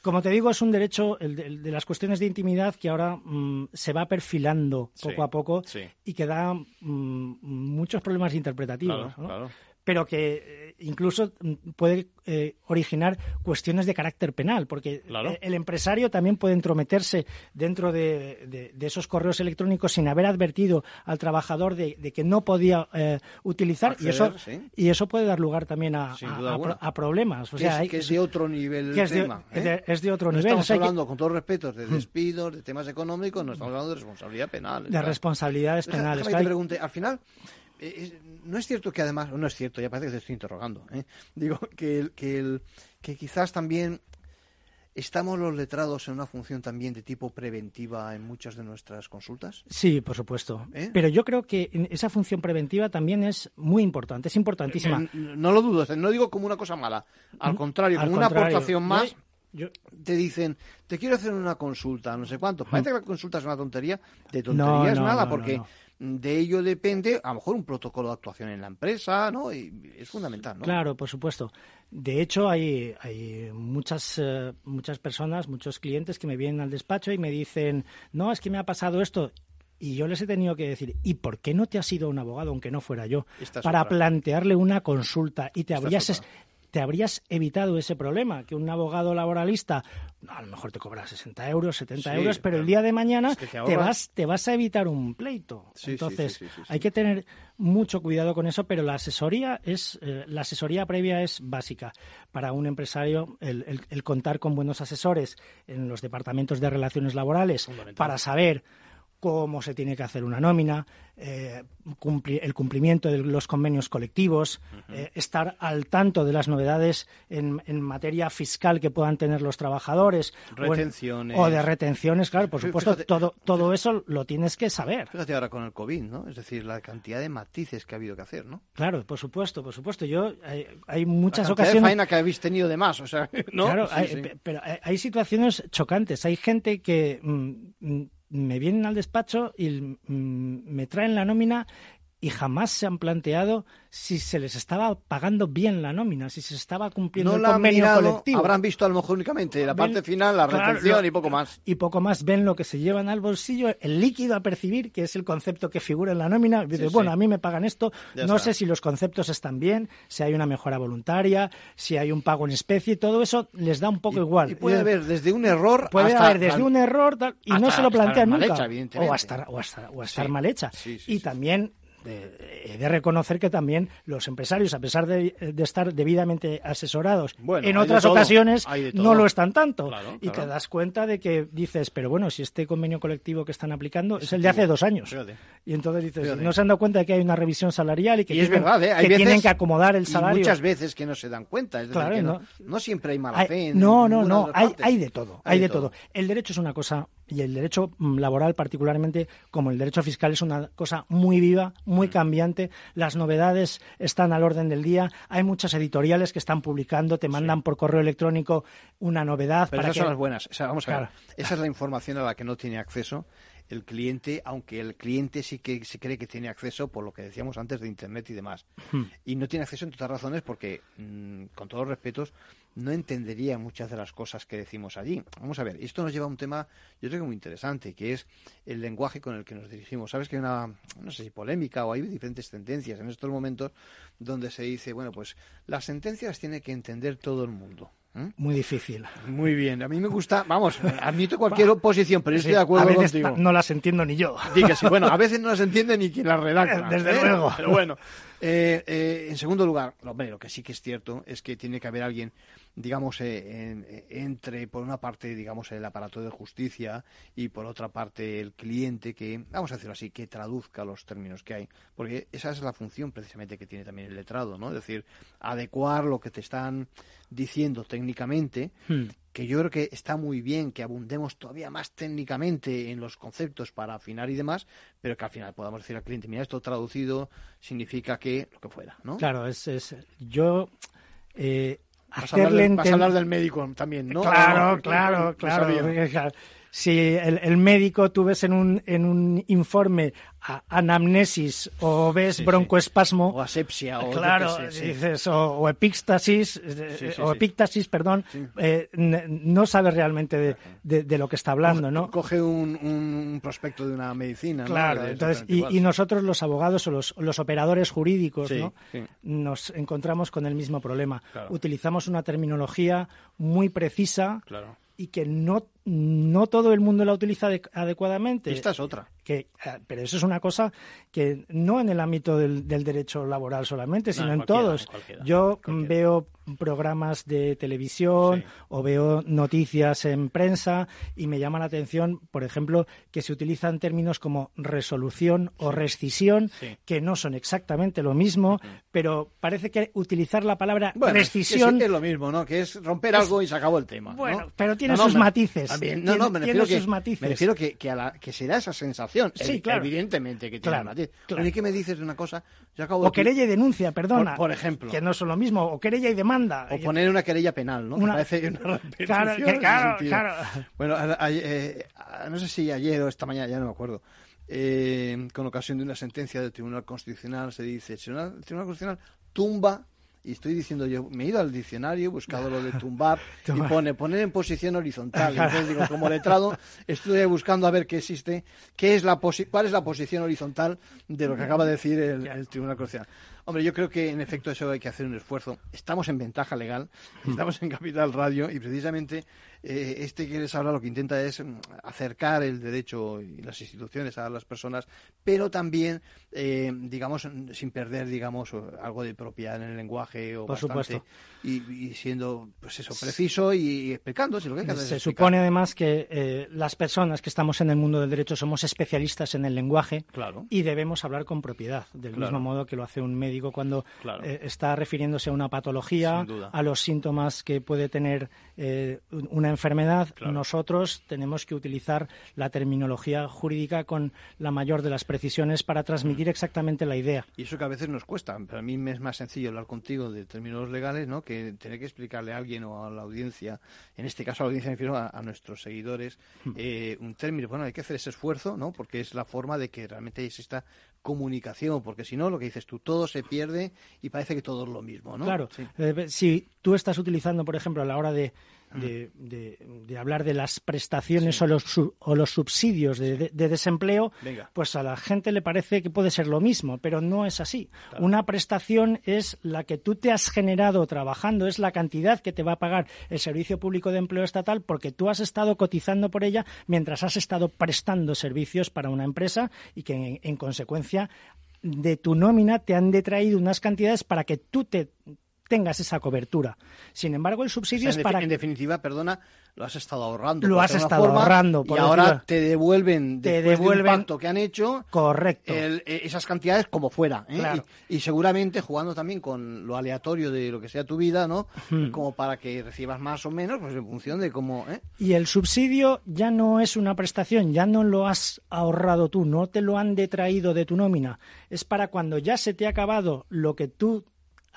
Speaker 16: como te digo, es un derecho, el de, el de las cuestiones de intimidad, que ahora mm, se va perfilando
Speaker 2: Sí,
Speaker 16: poco a poco
Speaker 2: sí.
Speaker 16: y que da mm, muchos problemas interpretativos.
Speaker 2: Claro,
Speaker 16: ¿no?
Speaker 2: claro.
Speaker 16: Pero que eh, incluso mm, puede eh, originar cuestiones de carácter penal, porque
Speaker 2: Claro.
Speaker 16: eh, el empresario también puede entrometerse dentro de, de- de esos correos electrónicos sin haber advertido al trabajador de, de que no podía eh, utilizar y eso
Speaker 2: Acceder, sí.
Speaker 16: y eso puede dar lugar también a, a- a a problemas. O
Speaker 2: Que
Speaker 16: sea,
Speaker 2: es,
Speaker 16: hay-
Speaker 2: que es de otro nivel
Speaker 16: que
Speaker 2: el
Speaker 16: es
Speaker 2: tema. ¿eh?
Speaker 16: de- es de otro
Speaker 2: No
Speaker 16: nivel,
Speaker 2: Estamos
Speaker 16: o sea que-
Speaker 2: hablando, con todo respeto, de despidos, de temas económicos, no estamos hablando de responsabilidad penal.
Speaker 16: de
Speaker 2: claro.
Speaker 16: responsabilidades penales.
Speaker 2: déjame
Speaker 16: que
Speaker 2: que te pregunte, al final, no es cierto que además, no es cierto, ya parece que te estoy interrogando, ¿eh? digo que, el, que, el, que quizás también estamos los letrados en una función también de tipo preventiva en muchas de nuestras consultas.
Speaker 16: Sí, por supuesto.
Speaker 2: ¿Eh?
Speaker 16: Pero yo creo que esa función preventiva también es muy importante, es importantísima.
Speaker 2: Eh, no lo dudo, no digo como una cosa mala, al
Speaker 16: Mm,
Speaker 2: contrario,
Speaker 16: al
Speaker 2: como una aportación más.
Speaker 16: Yo-
Speaker 2: Te dicen, te quiero hacer una consulta, no sé cuánto. Parece que la consulta es una tontería. De tontería es
Speaker 16: no,
Speaker 2: nada,
Speaker 16: no,
Speaker 2: porque de ello depende, a lo mejor, un protocolo de actuación en la empresa, ¿no? Y es fundamental, ¿no?
Speaker 16: Claro, por supuesto. De hecho, hay, hay muchas, eh, muchas personas, muchos clientes que me vienen al despacho y me dicen, no, es que me ha pasado esto. Y yo les he tenido que decir, ¿y por qué no te has ido a un abogado, aunque no fuera yo,
Speaker 2: Esta
Speaker 16: para
Speaker 2: otra.
Speaker 16: plantearle una consulta y te
Speaker 2: Esta
Speaker 16: habrías. Te habrías evitado ese problema? Que un abogado laboralista, no, a lo mejor te cobra 60 euros, 70
Speaker 2: Sí,
Speaker 16: euros, pero el día de mañana
Speaker 2: Es que te
Speaker 16: vas, te vas a evitar un pleito.
Speaker 2: Sí,
Speaker 16: Entonces,
Speaker 2: sí.
Speaker 16: hay que tener mucho cuidado con eso, pero la asesoría es eh, la asesoría previa es básica para un empresario el, el- el contar con buenos asesores en los departamentos de relaciones laborales para saber cómo se tiene que hacer una nómina, eh, cumpli- el cumplimiento de los convenios colectivos, eh, estar al tanto de las novedades en, en materia fiscal que puedan tener los trabajadores o en-
Speaker 2: Retenciones.
Speaker 16: o de retenciones, claro, por supuesto,
Speaker 2: fíjate-
Speaker 16: todo, todo eso lo tienes que saber.
Speaker 2: Fíjate ahora con el COVID, ¿no? Es decir, la cantidad de matices que ha habido que hacer, ¿no?
Speaker 16: Claro, por supuesto, por supuesto. Yo hay, hay muchas
Speaker 2: la cantidad
Speaker 16: ocasiones.
Speaker 2: de faena que habéis tenido de más, o sea, ¿no?
Speaker 16: Claro,
Speaker 2: Sí,
Speaker 16: hay-
Speaker 2: sí.
Speaker 16: pe- pero hay, hay situaciones chocantes. Hay gente que mm, mm, me vienen al despacho y mm, me traen la nómina y jamás se han planteado si se les estaba pagando bien la nómina, si se estaba cumpliendo
Speaker 2: No
Speaker 16: el convenio
Speaker 2: mirado,
Speaker 16: colectivo.
Speaker 2: habrán visto a lo mejor únicamente la
Speaker 16: Ven-
Speaker 2: parte final, la retención y poco más.
Speaker 16: Y poco más ven lo que se llevan al bolsillo, el líquido a percibir, que es el concepto que figura en la nómina. Dice,
Speaker 2: Sí,
Speaker 16: bueno,
Speaker 2: sí.
Speaker 16: a mí me pagan esto,
Speaker 2: Ya
Speaker 16: no
Speaker 2: está.
Speaker 16: sé si los conceptos están bien, si hay una mejora voluntaria, si hay un pago en especie, todo eso les da un poco igual.
Speaker 2: Y puede
Speaker 16: Eh,
Speaker 2: haber desde un error
Speaker 16: Puede
Speaker 2: hasta-
Speaker 16: haber desde un error y no
Speaker 2: hasta-
Speaker 16: se lo
Speaker 2: hasta
Speaker 16: plantean nunca.
Speaker 2: hecha,
Speaker 16: o a estar, o a estar, o a estar
Speaker 2: Sí,
Speaker 16: mal hecha. y también de, he de reconocer que también los empresarios, a pesar de, de estar debidamente asesorados,
Speaker 2: Bueno,
Speaker 16: en otras ocasiones no lo están tanto.
Speaker 2: Claro,
Speaker 16: y
Speaker 2: claro.
Speaker 16: te das cuenta de que dices, pero bueno, si este convenio colectivo que están aplicando es
Speaker 2: Es
Speaker 16: el de hace dos años.
Speaker 2: Fíjate.
Speaker 16: Y entonces dices,
Speaker 2: Fíjate.
Speaker 16: no se han dado cuenta de que hay una revisión salarial y que,
Speaker 2: y es
Speaker 16: tienen,
Speaker 2: verdad, ¿eh? Hay
Speaker 16: que
Speaker 2: veces,
Speaker 16: tienen que acomodar el
Speaker 2: y
Speaker 16: salario.
Speaker 2: muchas veces que no se dan cuenta. Es decir, que no,
Speaker 16: no.
Speaker 2: no siempre hay mala
Speaker 16: Hay-
Speaker 2: fe. en
Speaker 16: no, no, no, hay de todo, hay, de todo. El derecho es una cosa, y el derecho mm, laboral particularmente, como el derecho fiscal, es una cosa muy viva, muy
Speaker 2: Mm.
Speaker 16: cambiante. Las novedades están al orden del día. Hay muchas editoriales que están publicando, te mandan por correo electrónico una novedad.
Speaker 2: Pero
Speaker 16: para
Speaker 2: esas
Speaker 16: que...
Speaker 2: son las buenas. O sea, vamos a ver.
Speaker 16: Claro.
Speaker 2: Esa es la información a la que no tiene acceso el cliente, aunque el cliente sí que se cree que tiene acceso por lo que decíamos antes de Internet y demás.
Speaker 16: Hmm.
Speaker 2: Y no tiene acceso en otras razones porque, mm, con todos los respetos, no entendería muchas de las cosas que decimos allí. Vamos a ver, esto nos lleva a un tema, yo creo que muy interesante, que es el lenguaje con el que nos dirigimos. Sabes que hay una, no sé si polémica o hay diferentes tendencias en estos momentos donde se dice, bueno, pues las sentencias tiene que entender todo el mundo. ¿Eh?
Speaker 16: Muy difícil.
Speaker 2: Muy bien, a mí me gusta, vamos, admito cualquier oposición, pero yo estoy de acuerdo
Speaker 16: a veces
Speaker 2: contigo.
Speaker 16: no las entiendo ni yo.
Speaker 2: Sí. Bueno, a veces no las entiende ni quien las redacta.
Speaker 16: Desde
Speaker 2: ¿eh?
Speaker 16: luego.
Speaker 2: Pero bueno, eh, eh, en segundo lugar, hombre, lo que sí que es cierto es que tiene que haber alguien, digamos, eh, en- entre, por una parte, digamos, el aparato de justicia y por otra parte el cliente que, vamos a decirlo así, que traduzca los términos que hay. Porque esa es la función precisamente que tiene también el letrado, ¿no? Es decir, adecuar lo que te están diciendo técnicamente
Speaker 16: Hmm.
Speaker 2: que yo creo que está muy bien que abundemos todavía más técnicamente en los conceptos para afinar y demás, pero que al final podamos decir al cliente, mira, esto traducido significa que lo que fuera, ¿no?
Speaker 16: Claro, es, es yo eh,
Speaker 2: Vas a, hablar del, vas a hablar del médico también, ¿no?
Speaker 16: Claro,
Speaker 2: No,
Speaker 16: claro, claro, Si el, el médico tú ves en un, en un informe a- anamnesis o ves
Speaker 2: Sí, sí.
Speaker 16: broncoespasmo,
Speaker 2: O asepsia, o
Speaker 16: claro,
Speaker 2: sí.
Speaker 16: dices, o, eh, o epíctasis, perdón, eh, no sabe realmente de, de- de lo que está hablando, ¿no?
Speaker 2: Coge un, un prospecto de una medicina, ¿no?
Speaker 16: Claro,
Speaker 2: Es
Speaker 16: entonces, y, nosotros los abogados o los, los operadores jurídicos, ¿no?
Speaker 2: sí.
Speaker 16: Nos encontramos con el mismo problema.
Speaker 2: Claro.
Speaker 16: Utilizamos una terminología muy precisa
Speaker 2: Claro.
Speaker 16: y que no, no todo el mundo la utiliza ade- adecuadamente.
Speaker 2: Esta es otra.
Speaker 16: Que, eh, pero eso es una cosa que no en el ámbito del, del derecho laboral solamente,
Speaker 2: No,
Speaker 16: sino
Speaker 2: en
Speaker 16: todos.
Speaker 2: en cualquiera,
Speaker 16: Yo veo programas de televisión o veo noticias en prensa y me llama la atención, por ejemplo, que se utilizan términos como resolución o rescisión,
Speaker 2: Sí.
Speaker 16: que no son exactamente lo mismo, pero parece que utilizar la palabra
Speaker 2: Bueno,
Speaker 16: rescisión
Speaker 2: es lo mismo, ¿no? Que es romper
Speaker 16: Es-
Speaker 2: algo y se acabó el tema.
Speaker 16: Bueno,
Speaker 2: ¿no?
Speaker 16: pero tiene
Speaker 2: No,
Speaker 16: sus matices.
Speaker 2: También, no,
Speaker 16: Tiene-
Speaker 2: no, me refiero, que,
Speaker 16: matices.
Speaker 2: me refiero que, que, a la, que se da esa sensación.
Speaker 16: Sí, claro.
Speaker 2: Evidentemente que tiene
Speaker 16: Claro,
Speaker 2: matiz.
Speaker 16: claro.
Speaker 2: Oye, ¿qué me dices de una cosa? Yo acabo
Speaker 16: O
Speaker 2: de-
Speaker 16: querella y denuncia, perdona.
Speaker 2: Por- por ejemplo.
Speaker 16: Que no son lo mismo. O querella y demanda.
Speaker 2: O poner una querella penal, ¿no?
Speaker 16: Una-
Speaker 2: parece una
Speaker 16: Claro, que- claro, claro.
Speaker 2: Bueno, a- a- eh, a- no sé si ayer o esta mañana, ya no me acuerdo, eh, con ocasión de una sentencia del Tribunal Constitucional se dice, el Tribunal Constitucional tumba y estoy diciendo yo, me he ido al diccionario, he buscado lo de tumbar y pone poner en posición horizontal. Entonces digo, como letrado, estoy buscando a ver qué existe, qué es la cuál es la posición horizontal de lo que acaba de decir el, el Tribunal Constitucional. Hombre, yo creo que en efecto eso hay que hacer un esfuerzo. Estamos en ventaja legal,
Speaker 16: Mm.
Speaker 2: estamos en Capital Radio y precisamente eh, este que les habla lo que intenta es mm, acercar el derecho y las instituciones a las personas, pero también, eh, digamos, sin perder, digamos, algo de propiedad en el lenguaje o
Speaker 16: Por
Speaker 2: bastante,
Speaker 16: supuesto.
Speaker 2: Y, y siendo, pues eso, preciso y, explicando si lo que hay que hacer
Speaker 16: Se supone además que eh, las personas que estamos en el mundo del derecho somos especialistas en el lenguaje
Speaker 2: Claro.
Speaker 16: y debemos hablar con propiedad, del
Speaker 2: Claro.
Speaker 16: mismo modo que lo hace un médico cuando
Speaker 2: Claro.
Speaker 16: eh, está refiriéndose a una patología, a los síntomas que puede tener eh, un- una enfermedad. Nosotros tenemos que utilizar la terminología jurídica con la mayor de las precisiones para transmitir
Speaker 2: Mm.
Speaker 16: exactamente la idea.
Speaker 2: Y eso que a veces nos cuesta. Para mí me es más sencillo hablar contigo de términos legales, ¿no? Que tener que explicarle a alguien o a la audiencia, en este caso a la audiencia me refiero a, a nuestros seguidores,
Speaker 16: Hmm.
Speaker 2: eh, un término. Bueno, hay que hacer ese esfuerzo, ¿no? Porque es la forma de que realmente exista comunicación, porque si no, lo que dices tú, todo se pierde y parece que todo es lo mismo, ¿no?
Speaker 16: Claro,
Speaker 2: Sí.
Speaker 16: Eh, si tú estás utilizando, por ejemplo, a la hora de. De, de- de hablar de las prestaciones o, los, o los subsidios de, de- de desempleo,
Speaker 2: Venga.
Speaker 16: pues a la gente le parece que puede ser lo mismo, pero no es así. Una prestación es la que tú te has generado trabajando, es la cantidad que te va a pagar el Servicio Público de Empleo Estatal porque tú has estado cotizando por ella mientras has estado prestando servicios para una empresa y que en, en consecuencia de tu nómina te han detraído unas cantidades para que tú te tengas esa cobertura. Sin embargo, el
Speaker 2: O sea,
Speaker 16: subsidio es para
Speaker 2: en definitiva, perdona, lo has estado ahorrando.
Speaker 16: Lo has estado
Speaker 2: forma,
Speaker 16: ahorrando,
Speaker 2: Y ahora te devuelven,
Speaker 16: Te
Speaker 2: de un
Speaker 16: devuelven-
Speaker 2: pacto que han hecho,
Speaker 16: Correcto.
Speaker 2: el- eh, esas cantidades como fuera. ¿eh?
Speaker 16: Claro.
Speaker 2: Y, y seguramente jugando también con lo aleatorio de lo que sea tu vida, ¿no?
Speaker 16: Hmm.
Speaker 2: Como para que recibas más o menos, pues en función de cómo... ¿eh?
Speaker 16: Y el subsidio ya no es una prestación, ya no lo has ahorrado tú, no te lo han detraído de tu nómina. Es para cuando ya se te ha acabado lo que tú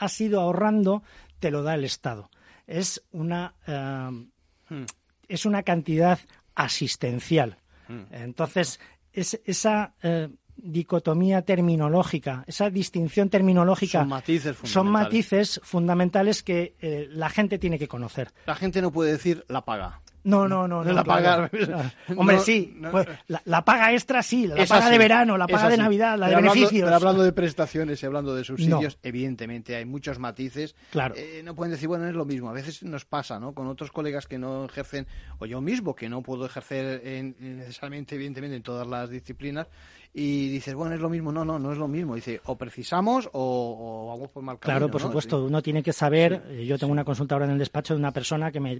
Speaker 16: has ido ahorrando, te lo da el Estado. Es una, eh,
Speaker 2: Hmm.
Speaker 16: es una cantidad asistencial.
Speaker 2: Hmm.
Speaker 16: Entonces, es, esa eh, dicotomía terminológica, esa distinción terminológica,
Speaker 2: Son matices
Speaker 16: son
Speaker 2: fundamentales.
Speaker 16: matices fundamentales que eh, la gente tiene que conocer.
Speaker 2: La gente no puede decir la paga.
Speaker 16: No, no, no.
Speaker 2: No la paga.
Speaker 16: Hombre, sí. pues, la, la paga extra sí, la
Speaker 2: Esa
Speaker 16: paga de verano, la paga de
Speaker 2: sí.
Speaker 16: Navidad, la
Speaker 2: Pero
Speaker 16: de
Speaker 2: hablando-
Speaker 16: beneficios.
Speaker 2: pero hablando de prestaciones y hablando de subsidios,
Speaker 16: No.
Speaker 2: evidentemente hay muchos matices.
Speaker 16: Claro.
Speaker 2: Eh, no pueden decir, bueno, es lo mismo. A veces nos pasa, ¿no? Con otros colegas que no ejercen, o yo mismo, que no puedo ejercer en- necesariamente, evidentemente, en todas las disciplinas. Y dices, bueno, es lo mismo. No, no, no es lo mismo. Dice, o precisamos o, o vamos por mal camino.
Speaker 16: Claro, por
Speaker 2: ¿no?
Speaker 16: supuesto, uno tiene que saber. eh, Yo tengo una consulta ahora en el despacho de una persona que me,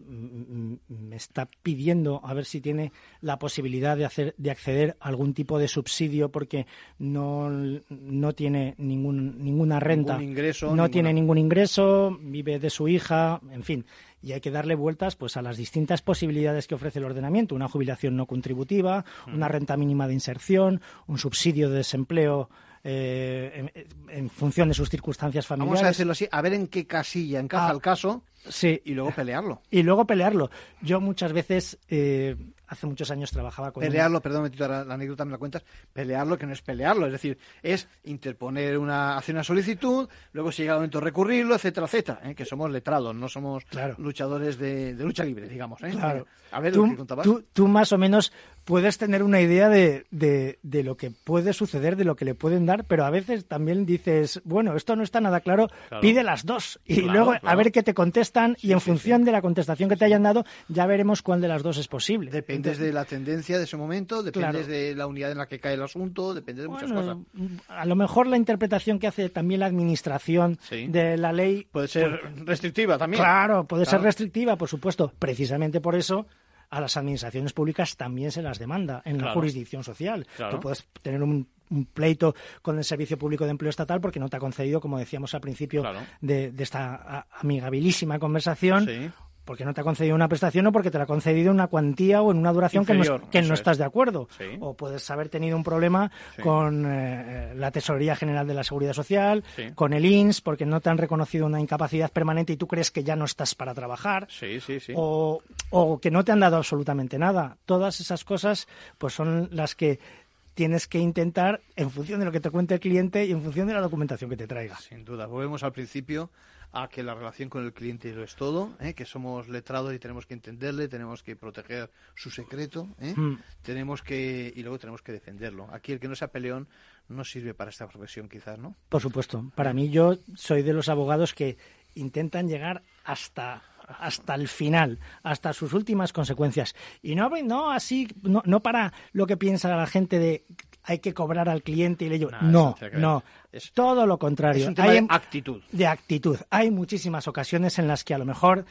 Speaker 16: me está pidiendo a ver si tiene la posibilidad de hacer, de acceder a algún tipo de subsidio porque no, no tiene ningún, ninguna renta,
Speaker 2: Ningún ingreso,
Speaker 16: no
Speaker 2: ninguna-
Speaker 16: tiene ningún ingreso, vive de su hija, en fin. Y hay que darle vueltas pues a las distintas posibilidades que ofrece el ordenamiento, una jubilación no contributiva, una renta mínima de inserción, un subsidio de desempleo eh, en, en función de sus circunstancias familiares.
Speaker 2: Vamos a decirlo así, a ver en qué casilla encaja
Speaker 16: Ah,
Speaker 2: el caso
Speaker 16: Sí.
Speaker 2: y luego pelearlo.
Speaker 16: Y luego pelearlo. Yo muchas veces, eh, hace muchos años trabajaba con...
Speaker 2: Pelearlo, perdón, un ahora la anécdota me la cuentas, pelearlo que no es pelearlo, es decir, es interponer una, hacer una solicitud, luego si llega el momento recurrirlo, etcétera, etcétera, ¿eh? que somos letrados, no somos luchadores de, de lucha libre, digamos. ¿eh?
Speaker 16: Claro.
Speaker 2: A ver, ¿lo que
Speaker 16: tú- tú más o menos puedes tener una idea de, de- de lo que puede suceder, de lo que le pueden dar, pero a veces también dices, bueno, esto no está nada claro,
Speaker 2: Claro.
Speaker 16: pide las dos y
Speaker 2: Claro,
Speaker 16: luego a ver qué te contestan y en función de la contestación que te hayan dado ya veremos cuál de las dos es posible.
Speaker 2: Dependes de la tendencia de ese momento, dependes
Speaker 16: Claro.
Speaker 2: de la unidad en la que cae el asunto, depende de muchas
Speaker 16: Bueno,
Speaker 2: cosas.
Speaker 16: a lo mejor la interpretación que hace también la administración
Speaker 2: Sí.
Speaker 16: de la ley
Speaker 2: Puede ser restrictiva también.
Speaker 16: Claro, puede ser restrictiva, por supuesto. Precisamente por eso a las administraciones públicas también se las demanda en la jurisdicción social.
Speaker 2: Claro.
Speaker 16: Tú puedes tener un, un pleito con el Servicio Público de Empleo Estatal porque no te ha concedido, como decíamos al principio
Speaker 2: Claro.
Speaker 16: de, de esta amigabilísima conversación,
Speaker 2: Sí.
Speaker 16: Porque no te ha concedido una prestación o porque te la ha concedido en una cuantía o en una duración que no, que no
Speaker 2: es.
Speaker 16: estás de acuerdo.
Speaker 2: Sí.
Speaker 16: O puedes haber tenido un problema
Speaker 2: Sí.
Speaker 16: con eh, la Tesorería General de la Seguridad Social,
Speaker 2: Sí.
Speaker 16: con el INS, porque no te han reconocido una incapacidad permanente y tú crees que ya no estás para trabajar
Speaker 2: Sí, sí, sí.
Speaker 16: o, o que no te han dado absolutamente nada. Todas esas cosas pues son las que tienes que intentar, en función de lo que te cuente el cliente y en función de la documentación que te traiga.
Speaker 2: Sin duda. Volvemos al principio a que la relación con el cliente lo es todo, ¿eh? que somos letrados y tenemos que entenderle, tenemos que proteger su secreto, ¿eh?
Speaker 16: Mm.
Speaker 2: tenemos que y luego tenemos que defenderlo. Aquí el que no sea peleón no sirve para esta profesión, quizás, ¿no?
Speaker 16: Por supuesto. Para mí, yo soy de los abogados que intentan llegar hasta hasta el final, hasta sus últimas consecuencias. Y no, no así, no, no para lo que piensa la gente de hay que cobrar al cliente y le llevo.
Speaker 2: No,
Speaker 16: No, no. todo lo contrario.
Speaker 2: Es un tema
Speaker 16: Hay
Speaker 2: de actitud.
Speaker 16: de actitud. Hay muchísimas ocasiones en las que a lo mejor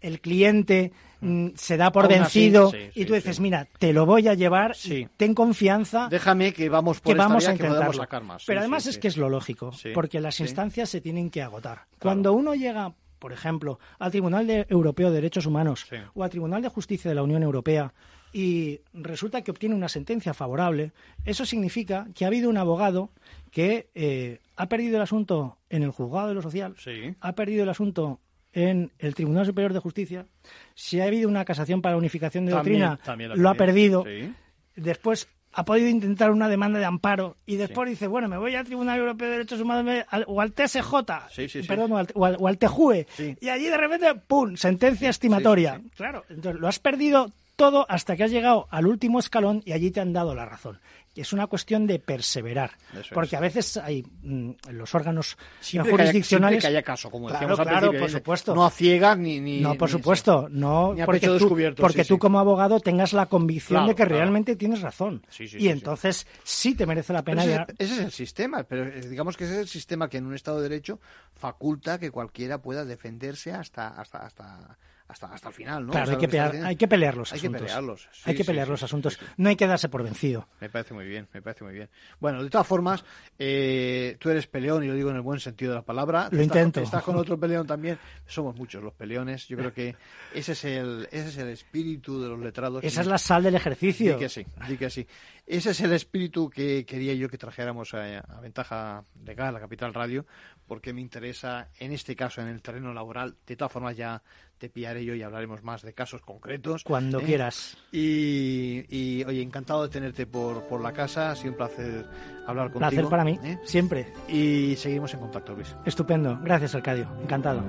Speaker 16: el cliente mm, se da por
Speaker 2: Aún así,
Speaker 16: vencido
Speaker 2: sí,
Speaker 16: y tú dices,
Speaker 2: sí.
Speaker 16: mira, te lo voy a llevar, ten confianza.
Speaker 2: Déjame que vamos por
Speaker 16: que
Speaker 2: esta
Speaker 16: vamos
Speaker 2: vía
Speaker 16: a
Speaker 2: que
Speaker 16: intentarlo.
Speaker 2: sacar más.
Speaker 16: Pero además es que es lo lógico, porque las instancias se tienen que agotar. Cuando uno llega, por ejemplo, al Tribunal de- Europeo de Derechos Humanos o al Tribunal de Justicia de la Unión Europea y resulta que obtiene una sentencia favorable, eso significa que ha habido un abogado que eh, ha perdido el asunto en el juzgado de lo social, ha perdido el asunto en el Tribunal Superior de Justicia, si ha habido una casación para unificación de
Speaker 2: También-
Speaker 16: doctrina,
Speaker 2: también
Speaker 16: lo ha
Speaker 2: perdido.
Speaker 16: perdido.
Speaker 2: Sí.
Speaker 16: Después ha podido intentar una demanda de amparo y después dice, bueno, me voy al Tribunal Europeo de Derechos Humanos o al TSJ,
Speaker 2: Sí, sí, sí.
Speaker 16: perdón, o al, o al- o al TJUE, y allí de repente, ¡pum!, sentencia estimatoria. Claro, entonces lo has perdido todo hasta que has llegado al último escalón y allí te han dado la razón. Es una cuestión de perseverar,
Speaker 2: Eso
Speaker 16: porque
Speaker 2: es.
Speaker 16: a veces hay mm, los órganos
Speaker 2: Siempre que haya-
Speaker 16: jurisdiccionales...
Speaker 2: siempre que haya caso, como
Speaker 16: Claro,
Speaker 2: decíamos al
Speaker 16: claro,
Speaker 2: principio,
Speaker 16: por supuesto.
Speaker 2: No a ciegas ni... ni
Speaker 16: no, por
Speaker 2: ni-
Speaker 16: supuesto, no
Speaker 2: Ni a
Speaker 16: porque,
Speaker 2: pecho
Speaker 16: tú,
Speaker 2: descubierto,
Speaker 16: porque
Speaker 2: sí,
Speaker 16: tú
Speaker 2: sí.
Speaker 16: como abogado tengas la convicción
Speaker 2: Claro,
Speaker 16: de que
Speaker 2: claro.
Speaker 16: realmente tienes razón.
Speaker 2: Sí, sí,
Speaker 16: y entonces sí te merece la pena
Speaker 2: ese,
Speaker 16: llegar-
Speaker 2: ese es el sistema, pero eh, digamos que ese es el sistema que en un Estado de Derecho faculta que cualquiera pueda defenderse hasta hasta hasta hasta, hasta el final, ¿no?
Speaker 16: Claro,
Speaker 2: O sea,
Speaker 16: hay, que pelear,
Speaker 2: diciendo-
Speaker 16: hay que pelear los
Speaker 2: Hay que pelearlos.
Speaker 16: hay
Speaker 2: sí,
Speaker 16: que
Speaker 2: sí,
Speaker 16: pelear
Speaker 2: sí,
Speaker 16: los
Speaker 2: sí,
Speaker 16: asuntos.
Speaker 2: sí.
Speaker 16: No hay que darse por vencido.
Speaker 2: Me parece muy bien, me parece muy bien. Bueno, de todas formas, eh, tú eres peleón y lo digo en el buen sentido de la palabra.
Speaker 16: Lo
Speaker 2: Estás-
Speaker 16: intento.
Speaker 2: Estás con otro peleón también. Somos muchos los peleones. Yo creo que ese es el, ese es el espíritu de los letrados.
Speaker 16: Esa es la sal del ejercicio.
Speaker 2: Di que sí, di que sí. Ese es el espíritu que quería yo que trajéramos a, a Ventaja Legal, a Capital Radio, porque me interesa, en este caso, en el terreno laboral. De todas formas, ya te pillaré yo y hablaremos más de casos concretos.
Speaker 16: Cuando
Speaker 2: ¿eh?
Speaker 16: quieras.
Speaker 2: Y, y, oye, encantado de tenerte por, por la casa. Ha sido un placer hablar contigo.
Speaker 16: Placer para mí,
Speaker 2: ¿eh?
Speaker 16: siempre.
Speaker 2: Y seguimos en contacto, Luis.
Speaker 16: Estupendo. Gracias, Arcadio. Encantado.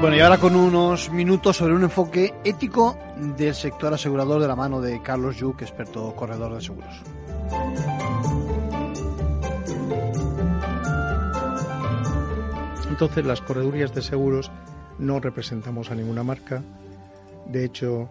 Speaker 2: Bueno, y ahora con unos minutos sobre un enfoque ético del sector asegurador de la mano de Carlos Yuc, experto corredor de seguros.
Speaker 17: Entonces, las corredurías de seguros no representamos a ninguna marca. De hecho,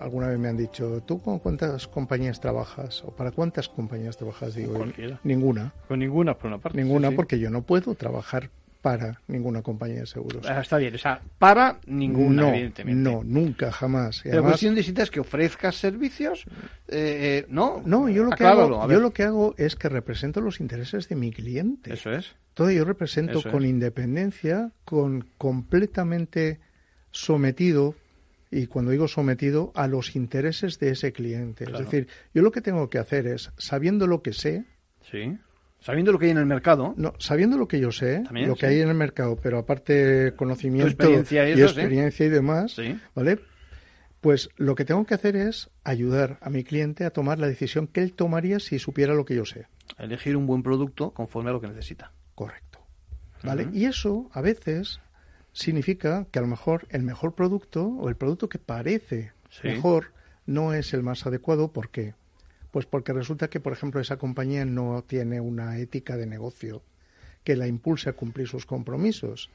Speaker 17: alguna vez me han dicho, ¿tú con cuántas compañías trabajas? ¿O para cuántas compañías trabajas? Digo, ninguna.
Speaker 18: Con ninguna, por una parte.
Speaker 17: Ninguna,
Speaker 18: sí, sí.
Speaker 17: porque yo no puedo trabajar para ninguna compañía de seguros.
Speaker 2: Ah, Está bien, o sea, para ninguna,
Speaker 17: no,
Speaker 2: evidentemente.
Speaker 17: No, nunca, jamás. Y
Speaker 2: Pero
Speaker 17: además-
Speaker 2: cuestión es que ofrezcas servicios, eh, eh, ¿no?
Speaker 17: No, yo lo, que
Speaker 2: Acláralo,
Speaker 17: hago, yo lo que hago es que represento los intereses de mi cliente.
Speaker 2: Eso es.
Speaker 17: Todo yo represento
Speaker 2: Eso
Speaker 17: con
Speaker 2: es.
Speaker 17: independencia, con completamente sometido, y cuando digo sometido, a los intereses de ese cliente.
Speaker 2: Claro.
Speaker 17: Es decir, yo lo que tengo que hacer es, sabiendo lo que sé,
Speaker 2: Sí. Sabiendo lo que hay en el mercado.
Speaker 17: no, sabiendo lo que yo sé,
Speaker 2: También,
Speaker 17: lo que hay en el mercado, pero aparte conocimiento
Speaker 2: experiencia y
Speaker 17: y
Speaker 2: eso, sí.
Speaker 17: experiencia y demás,
Speaker 2: Sí.
Speaker 17: ¿vale? Pues lo que tengo que hacer es ayudar a mi cliente a tomar la decisión que él tomaría si supiera lo que yo sé.
Speaker 2: Elegir un buen producto conforme a lo que necesita.
Speaker 17: Correcto. ¿Vale? Y eso a veces significa que a lo mejor el mejor producto o el producto que parece mejor no es el más adecuado. ¿Por qué? Pues porque resulta que, por ejemplo, esa compañía no tiene una ética de negocio que la impulse a cumplir sus compromisos.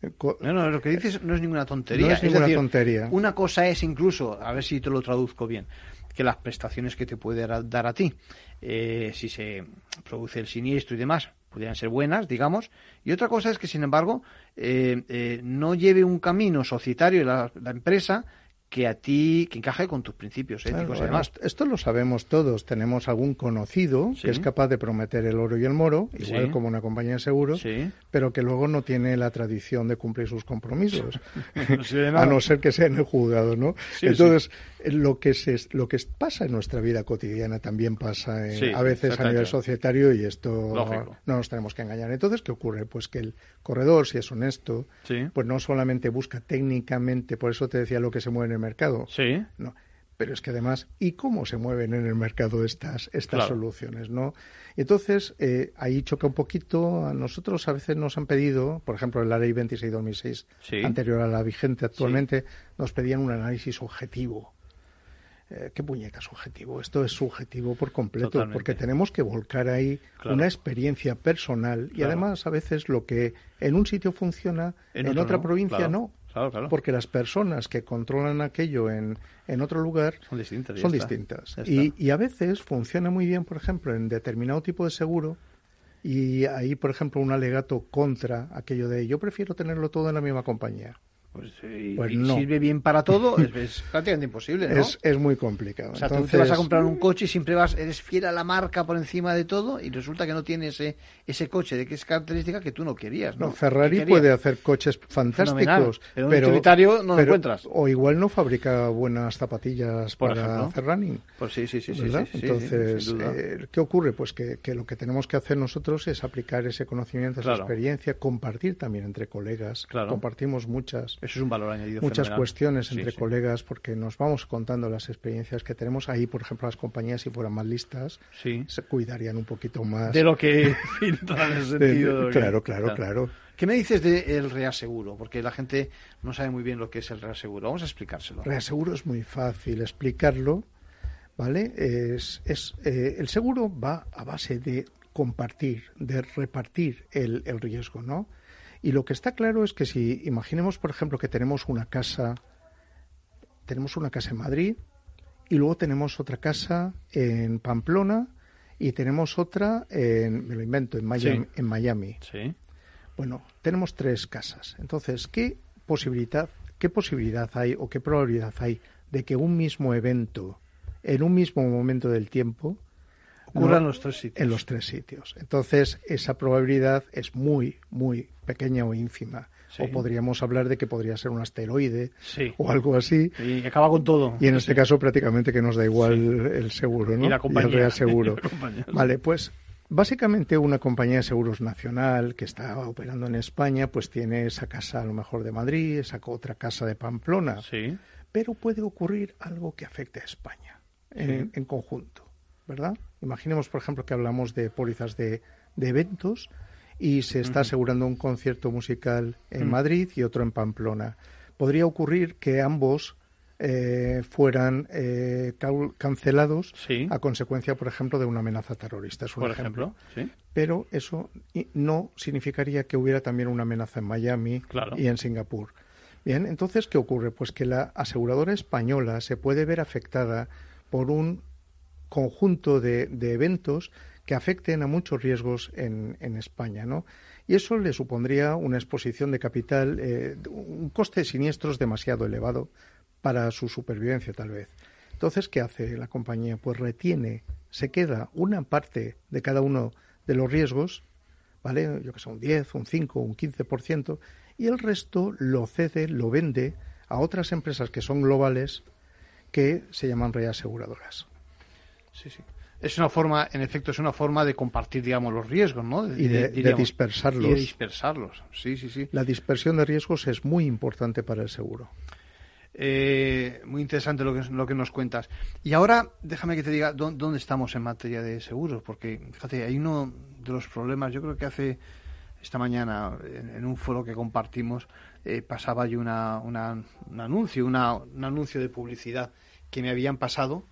Speaker 17: Eh,
Speaker 2: No, no, lo que dices no es ninguna tontería.
Speaker 17: No es ninguna
Speaker 2: decir,
Speaker 17: tontería.
Speaker 2: Una cosa es incluso, a ver si te lo traduzco bien, que las prestaciones que te puede dar- dar a ti, eh, si se produce el siniestro y demás, pudieran ser buenas, digamos. Y otra cosa es que, sin embargo, eh, eh, no lleve un camino societario la, la empresa que a ti, que encaje con tus principios éticos
Speaker 17: Claro,
Speaker 2: y demás.
Speaker 17: bueno, esto lo sabemos todos. Tenemos algún conocido
Speaker 2: Sí.
Speaker 17: que es capaz de prometer el oro y el moro, igual
Speaker 2: Sí.
Speaker 17: como una compañía de seguros, pero que luego no tiene la tradición de cumplir sus compromisos.
Speaker 2: No
Speaker 17: a no ser que sea en el juzgado, ¿no? Entonces, eh, lo que se, lo que pasa en nuestra vida cotidiana también pasa en-
Speaker 2: Sí,
Speaker 17: a veces a nivel societario y esto
Speaker 2: Lógico.
Speaker 17: no nos tenemos que engañar. Entonces, ¿qué ocurre? Pues que el corredor, si es honesto, pues no solamente busca técnicamente, por eso te decía lo que se mueve en el mercado.
Speaker 2: Sí.
Speaker 17: No, pero es que además, ¿y cómo se mueven en el mercado estas, estas
Speaker 2: Claro.
Speaker 17: soluciones? ¿no? Entonces, eh, ahí choca un poquito. A nosotros a veces nos han pedido, por ejemplo, en la ley 26-2006,
Speaker 2: Sí.
Speaker 17: anterior a la vigente actualmente, nos pedían un análisis objetivo. Eh, ¿Qué puñeta subjetivo? Esto es subjetivo por completo,
Speaker 2: Totalmente.
Speaker 17: porque tenemos que volcar ahí
Speaker 2: Claro.
Speaker 17: una experiencia personal y además a veces lo que en un sitio funciona,
Speaker 2: En
Speaker 17: otra
Speaker 2: no,
Speaker 17: provincia
Speaker 2: claro.
Speaker 17: no.
Speaker 2: Claro, claro.
Speaker 17: Porque las personas que controlan aquello en, en otro lugar
Speaker 2: Son distintas.
Speaker 17: son
Speaker 2: está.
Speaker 17: distintas. Y, y a veces funciona muy bien, por ejemplo, en determinado tipo de seguro. Y ahí, por ejemplo, un alegato contra aquello de yo prefiero tenerlo todo en la misma compañía.
Speaker 2: Pues, y-
Speaker 17: Pues
Speaker 2: y
Speaker 17: no.
Speaker 2: sirve bien para todo, es, es prácticamente imposible, ¿no?
Speaker 17: Es, es muy complicado.
Speaker 2: O sea, tú
Speaker 17: Entonces,
Speaker 2: te vas a comprar un coche y siempre vas, eres fiel a la marca por encima de todo y resulta que no tiene ese, ese coche de que es característica que tú no querías, ¿no?
Speaker 17: No, Ferrari puede hacer coches fantásticos,
Speaker 2: Fenomenal, pero un utilitario no lo
Speaker 17: pero-
Speaker 2: encuentras.
Speaker 17: O igual no fabrica buenas zapatillas
Speaker 2: Por
Speaker 17: para
Speaker 2: ejemplo.
Speaker 17: hacer running.
Speaker 2: Pues sí, sí, sí, sí,
Speaker 17: ¿verdad?
Speaker 2: sí, sí, sí,
Speaker 17: Entonces,
Speaker 2: duda.
Speaker 17: eh, ¿qué ocurre? Pues que, que lo que tenemos que hacer nosotros es aplicar ese conocimiento, esa
Speaker 2: Claro.
Speaker 17: experiencia, compartir también entre colegas.
Speaker 2: Claro.
Speaker 17: Compartimos muchas,
Speaker 2: Eso es un valor añadido
Speaker 17: muchas
Speaker 2: fenomenal.
Speaker 17: cuestiones
Speaker 2: Sí,
Speaker 17: entre
Speaker 2: sí.
Speaker 17: colegas porque nos vamos contando las experiencias que tenemos. Ahí, por ejemplo, las compañías, si fueran más listas, se cuidarían un poquito más.
Speaker 2: De lo que pinta en el
Speaker 17: De-
Speaker 2: sentido de que-
Speaker 17: claro, claro, claro.
Speaker 2: ¿Qué me dices del reaseguro? Porque la gente no sabe muy bien lo que es el reaseguro. Vamos a explicárselo.
Speaker 17: Reaseguro es muy fácil explicarlo, ¿vale? Es, es, eh, el seguro va a base de compartir, de repartir el, el riesgo, ¿no? Y lo que está claro es que si imaginemos, por ejemplo, que tenemos una casa, tenemos una casa en Madrid y luego tenemos otra casa en Pamplona y tenemos otra en, me lo invento, en Miami.
Speaker 2: Sí.
Speaker 17: En Miami.
Speaker 2: Sí.
Speaker 17: Bueno, tenemos tres casas. Entonces, ¿qué posibilidad, qué posibilidad hay o qué probabilidad hay de que un mismo evento, en un mismo momento del tiempo,
Speaker 2: Ocurra en los tres sitios.
Speaker 17: En los tres sitios. Entonces, esa probabilidad es muy, muy pequeña o ínfima.
Speaker 2: Sí.
Speaker 17: O podríamos hablar de que podría ser un asteroide
Speaker 2: Sí.
Speaker 17: o algo así.
Speaker 2: Y acaba con todo.
Speaker 17: Y en este caso prácticamente que nos da igual el seguro, ¿no?
Speaker 2: Y la compañía.
Speaker 17: el reaseguro.
Speaker 2: Y la compañía.
Speaker 17: Vale, pues básicamente una compañía de seguros nacional que está operando en España, pues tiene esa casa a lo mejor de Madrid, esa otra casa de Pamplona.
Speaker 2: Sí.
Speaker 17: Pero puede ocurrir algo que afecte a España en, en conjunto, ¿verdad? Imaginemos, por ejemplo, que hablamos de pólizas de, de eventos y se está asegurando un concierto musical en
Speaker 2: Mm.
Speaker 17: Madrid y otro en Pamplona. Podría ocurrir que ambos eh, fueran eh, cancelados a consecuencia, por ejemplo, de una amenaza terrorista. Es un
Speaker 2: Por
Speaker 17: ejemplo.
Speaker 2: ejemplo, sí.
Speaker 17: Pero eso no significaría que hubiera también una amenaza en Miami
Speaker 2: Claro.
Speaker 17: y en Singapur. Bien, entonces, ¿qué ocurre? Pues que la aseguradora española se puede ver afectada por un conjunto de, de eventos que afecten a muchos riesgos en, en España, ¿no? Y eso le supondría una exposición de capital, eh, un coste de siniestros demasiado elevado para su supervivencia, tal vez. Entonces, ¿qué hace la compañía? Pues retiene, se queda una parte de cada uno de los riesgos, ¿vale? Yo que sé, un 10, un 5, un 15%, y el resto lo cede, lo vende a otras empresas que son globales que se llaman reaseguradoras.
Speaker 2: Sí, sí. Es una forma, en efecto, es una forma de compartir, digamos, los riesgos, ¿no?
Speaker 17: Y de- de
Speaker 2: diríamos,
Speaker 17: dispersarlos.
Speaker 2: Y de dispersarlos, sí, sí, sí.
Speaker 17: La dispersión de riesgos es muy importante para el seguro.
Speaker 2: Eh, muy interesante lo que, lo que nos cuentas. Y ahora, déjame que te diga dó- dónde estamos en materia de seguros, porque, fíjate, hay uno de los problemas, yo creo que hace esta mañana, en, en un foro que compartimos, eh, pasaba yo una, una- un anuncio, una- un anuncio de publicidad que me habían pasado,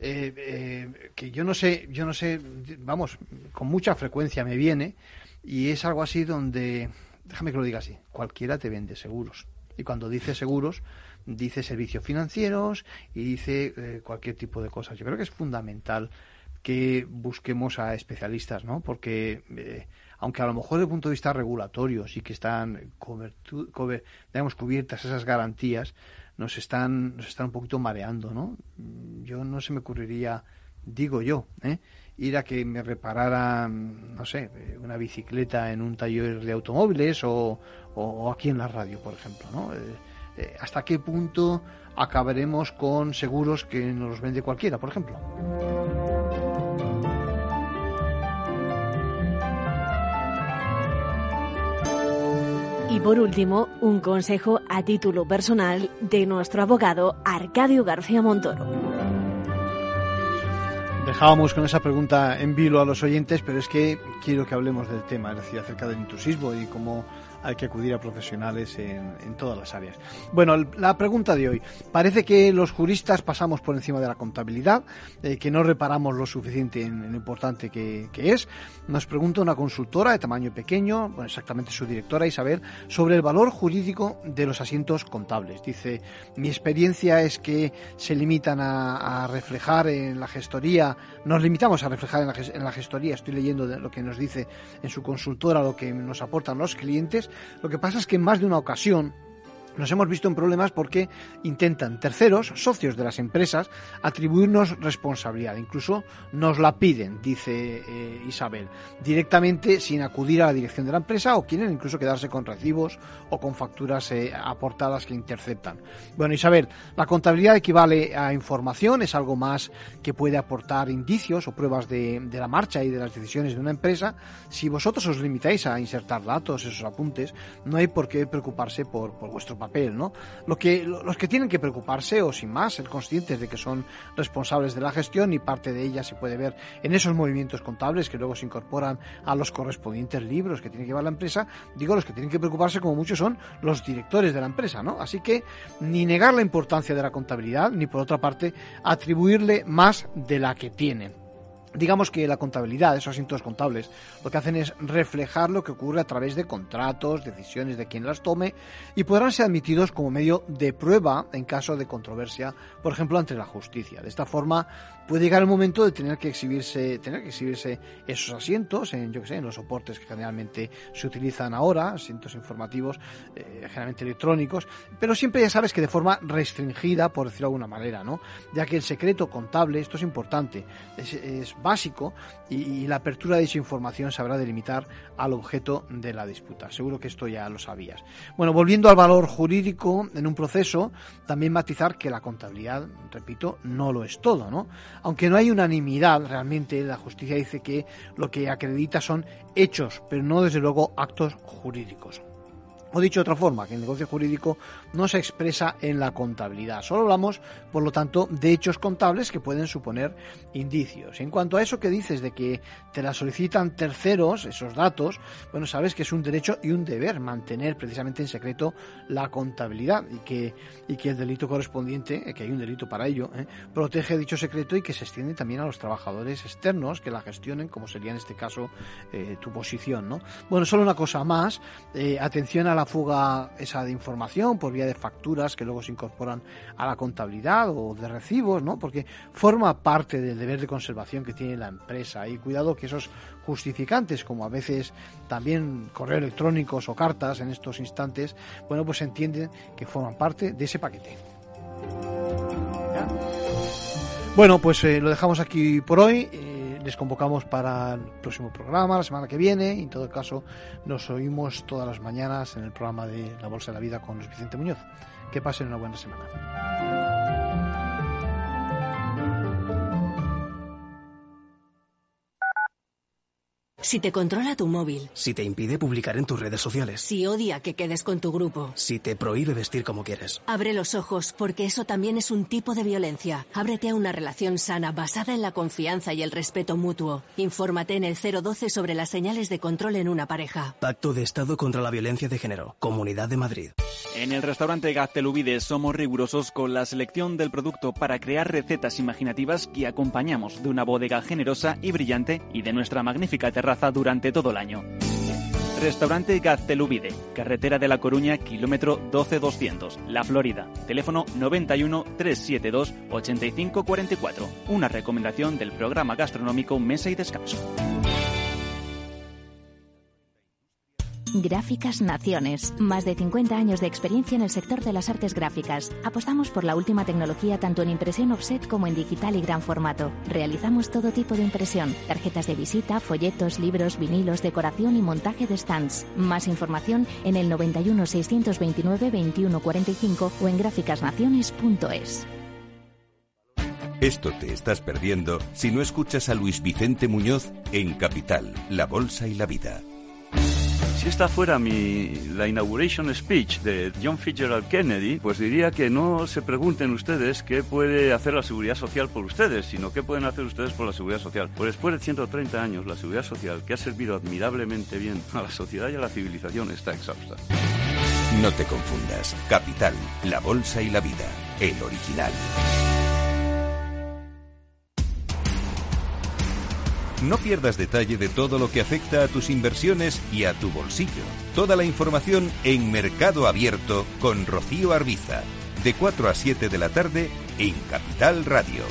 Speaker 2: eh, eh, que yo no sé, yo no sé, vamos, con mucha frecuencia me viene, y es algo así donde, déjame que lo diga así, cualquiera te vende seguros. Y cuando dice seguros, dice servicios financieros y dice eh, cualquier tipo de cosas. Yo creo que es fundamental que busquemos a especialistas, ¿no? Porque eh, aunque a lo mejor desde el punto de vista regulatorio sí que están cubiertas esas garantías, nos están, nos están un poquito mareando, ¿no? Yo no se me ocurriría, digo yo, ¿eh? ir a que me repararan, no sé, una bicicleta en un taller de automóviles o, aquí en la radio, por ejemplo, ¿no? Eh, eh, ¿Hasta qué punto acabaremos con seguros que nos los vende cualquiera, por ejemplo?
Speaker 15: Y por último, un consejo a título personal de nuestro abogado Arcadio García Montoro.
Speaker 2: Dejábamos con esa pregunta en vilo a los oyentes, pero es que quiero que hablemos del tema, es decir, acerca del intrusismo y cómo hay que acudir a profesionales en, todas las áreas. Bueno, la pregunta de hoy. Parece que los juristas pasamos por encima de la contabilidad, eh, que no reparamos lo suficiente en, lo importante que, es. Nos pregunta una consultora de tamaño pequeño, bueno, exactamente su directora Isabel, sobre el valor jurídico de los asientos contables. Dice, mi experiencia es que se limitan a, reflejar en la gestoría, nos limitamos a reflejar en la, en la gestoría, estoy leyendo lo que nos dice en su consultora, lo que nos aportan los clientes, lo que pasa es que en más de una ocasión nos hemos visto en problemas porque intentan terceros, socios de las empresas, atribuirnos responsabilidad. Incluso nos la piden, dice eh, Isabel, directamente sin acudir a la dirección de la empresa o quieren incluso quedarse con recibos o con facturas eh, aportadas que interceptan. Bueno, Isabel, la contabilidad equivale a información, es algo más que puede aportar indicios o pruebas de, la marcha y de las decisiones de una empresa. Si vosotros os limitáis a insertar datos, esos apuntes, no hay por qué preocuparse por, por vuestro papel, ¿no? Lo que, los que tienen que preocuparse, o sin más, ser conscientes de que son responsables de la gestión y parte de ella se puede ver en esos movimientos contables que luego se incorporan a los correspondientes libros que tiene que llevar la empresa, digo, los que tienen que preocuparse como muchos son los directores de la empresa, ¿no? Así que ni negar la importancia de la contabilidad, ni por otra parte atribuirle más de la que tienen. Digamos que la contabilidad, esos asuntos contables, lo que hacen es reflejar lo que ocurre a través de contratos, decisiones de quien las tome y podrán ser admitidos como medio de prueba en caso de controversia, por ejemplo, ante la justicia. De esta forma, puede llegar el momento de tener que exhibirse, tener que exhibirse esos asientos en, yo que sé, en los soportes que generalmente se utilizan ahora, asientos informativos, eh, generalmente electrónicos, pero siempre ya sabes que de forma restringida, por decirlo de alguna manera, ¿no? Ya que el secreto contable, esto es importante, es, básico y, la apertura de esa información se habrá al objeto de la disputa. Seguro que esto ya lo sabías. Bueno, volviendo al valor jurídico en un proceso, también matizar que la contabilidad, repito, no lo es todo, ¿no? Aunque no hay unanimidad realmente, la justicia dice que lo que acredita son hechos, pero no desde luego actos jurídicos. O dicho de otra forma, que el negocio jurídico no se expresa en la contabilidad. Solo hablamos, por lo tanto, de hechos contables que pueden suponer indicios. En cuanto a eso que dices de que te la solicitan terceros, esos datos, bueno, sabes que es un derecho y un deber mantener precisamente en secreto la contabilidad y que, y que el delito correspondiente, eh, que hay un delito para ello, eh, protege dicho secreto y que se extiende también a los trabajadores externos que la gestionen, como sería en este caso eh, tu posición. ¿no? Bueno, solo una cosa más, atención a la la fuga esa de información por vía de facturas que luego se incorporan a la contabilidad o de recibos, ¿no? Porque forma parte del deber de conservación que tiene la empresa y cuidado que esos justificantes, como a veces también correo electrónicos o cartas en estos instantes, bueno, pues entienden que forman parte de ese paquete. Bueno, pues eh, lo dejamos aquí por hoy. Les convocamos para el próximo programa, la semana que viene. En todo caso, nos oímos todas las mañanas en el programa de La Bolsa de la Vida con Luis Vicente Muñoz. Que pasen una buena semana.
Speaker 12: Si te controla tu móvil.
Speaker 19: Si te impide publicar en tus redes sociales.
Speaker 12: Si odia que quedes con tu grupo.
Speaker 19: Si te prohíbe vestir como quieres.
Speaker 12: Abre los ojos, porque eso también es un tipo de violencia. Ábrete a una relación sana basada en la confianza y el respeto mutuo. Infórmate en el 012 sobre las señales de control en una pareja.
Speaker 19: Pacto de Estado contra la Violencia de Género. Comunidad de Madrid.
Speaker 13: En el restaurante Gaztelubides somos rigurosos con la selección del producto para crear recetas imaginativas que acompañamos de una bodega generosa y brillante y de nuestra magnífica durante todo el año. Restaurante Gaztelubide, carretera de La Coruña, kilómetro 12200, La Florida. Teléfono 91 372 8544. Una recomendación del programa gastronómico Mesa y Descanso.
Speaker 1: Gráficas Naciones. Más de 50 años de experiencia en el sector de las artes gráficas. Apostamos por la última tecnología tanto en impresión offset como en digital y gran formato. Realizamos todo tipo de impresión. Tarjetas de visita, folletos, libros, vinilos, decoración y montaje de stands. Más información en el 91 629 2145 o en gráficasnaciones.es.
Speaker 10: Esto te estás perdiendo si no escuchas a Luis Vicente Muñoz en Capital, La Bolsa y la Vida.
Speaker 20: Si esta fuera mi, la inauguration speech de John Fitzgerald Kennedy, pues diría que no se pregunten ustedes qué puede hacer la seguridad social por ustedes, sino qué pueden hacer ustedes por la seguridad social. Pues después de 130 años, la seguridad social, que ha servido admirablemente bien a la sociedad y a la civilización, está exhausta.
Speaker 10: No te confundas. Capital, La Bolsa y la Vida. El original. No pierdas detalle de todo lo que afecta a tus inversiones y a tu bolsillo. Toda la información en Mercado Abierto con Rocío Arbiza, de 4 a 7 de la tarde en Capital Radio.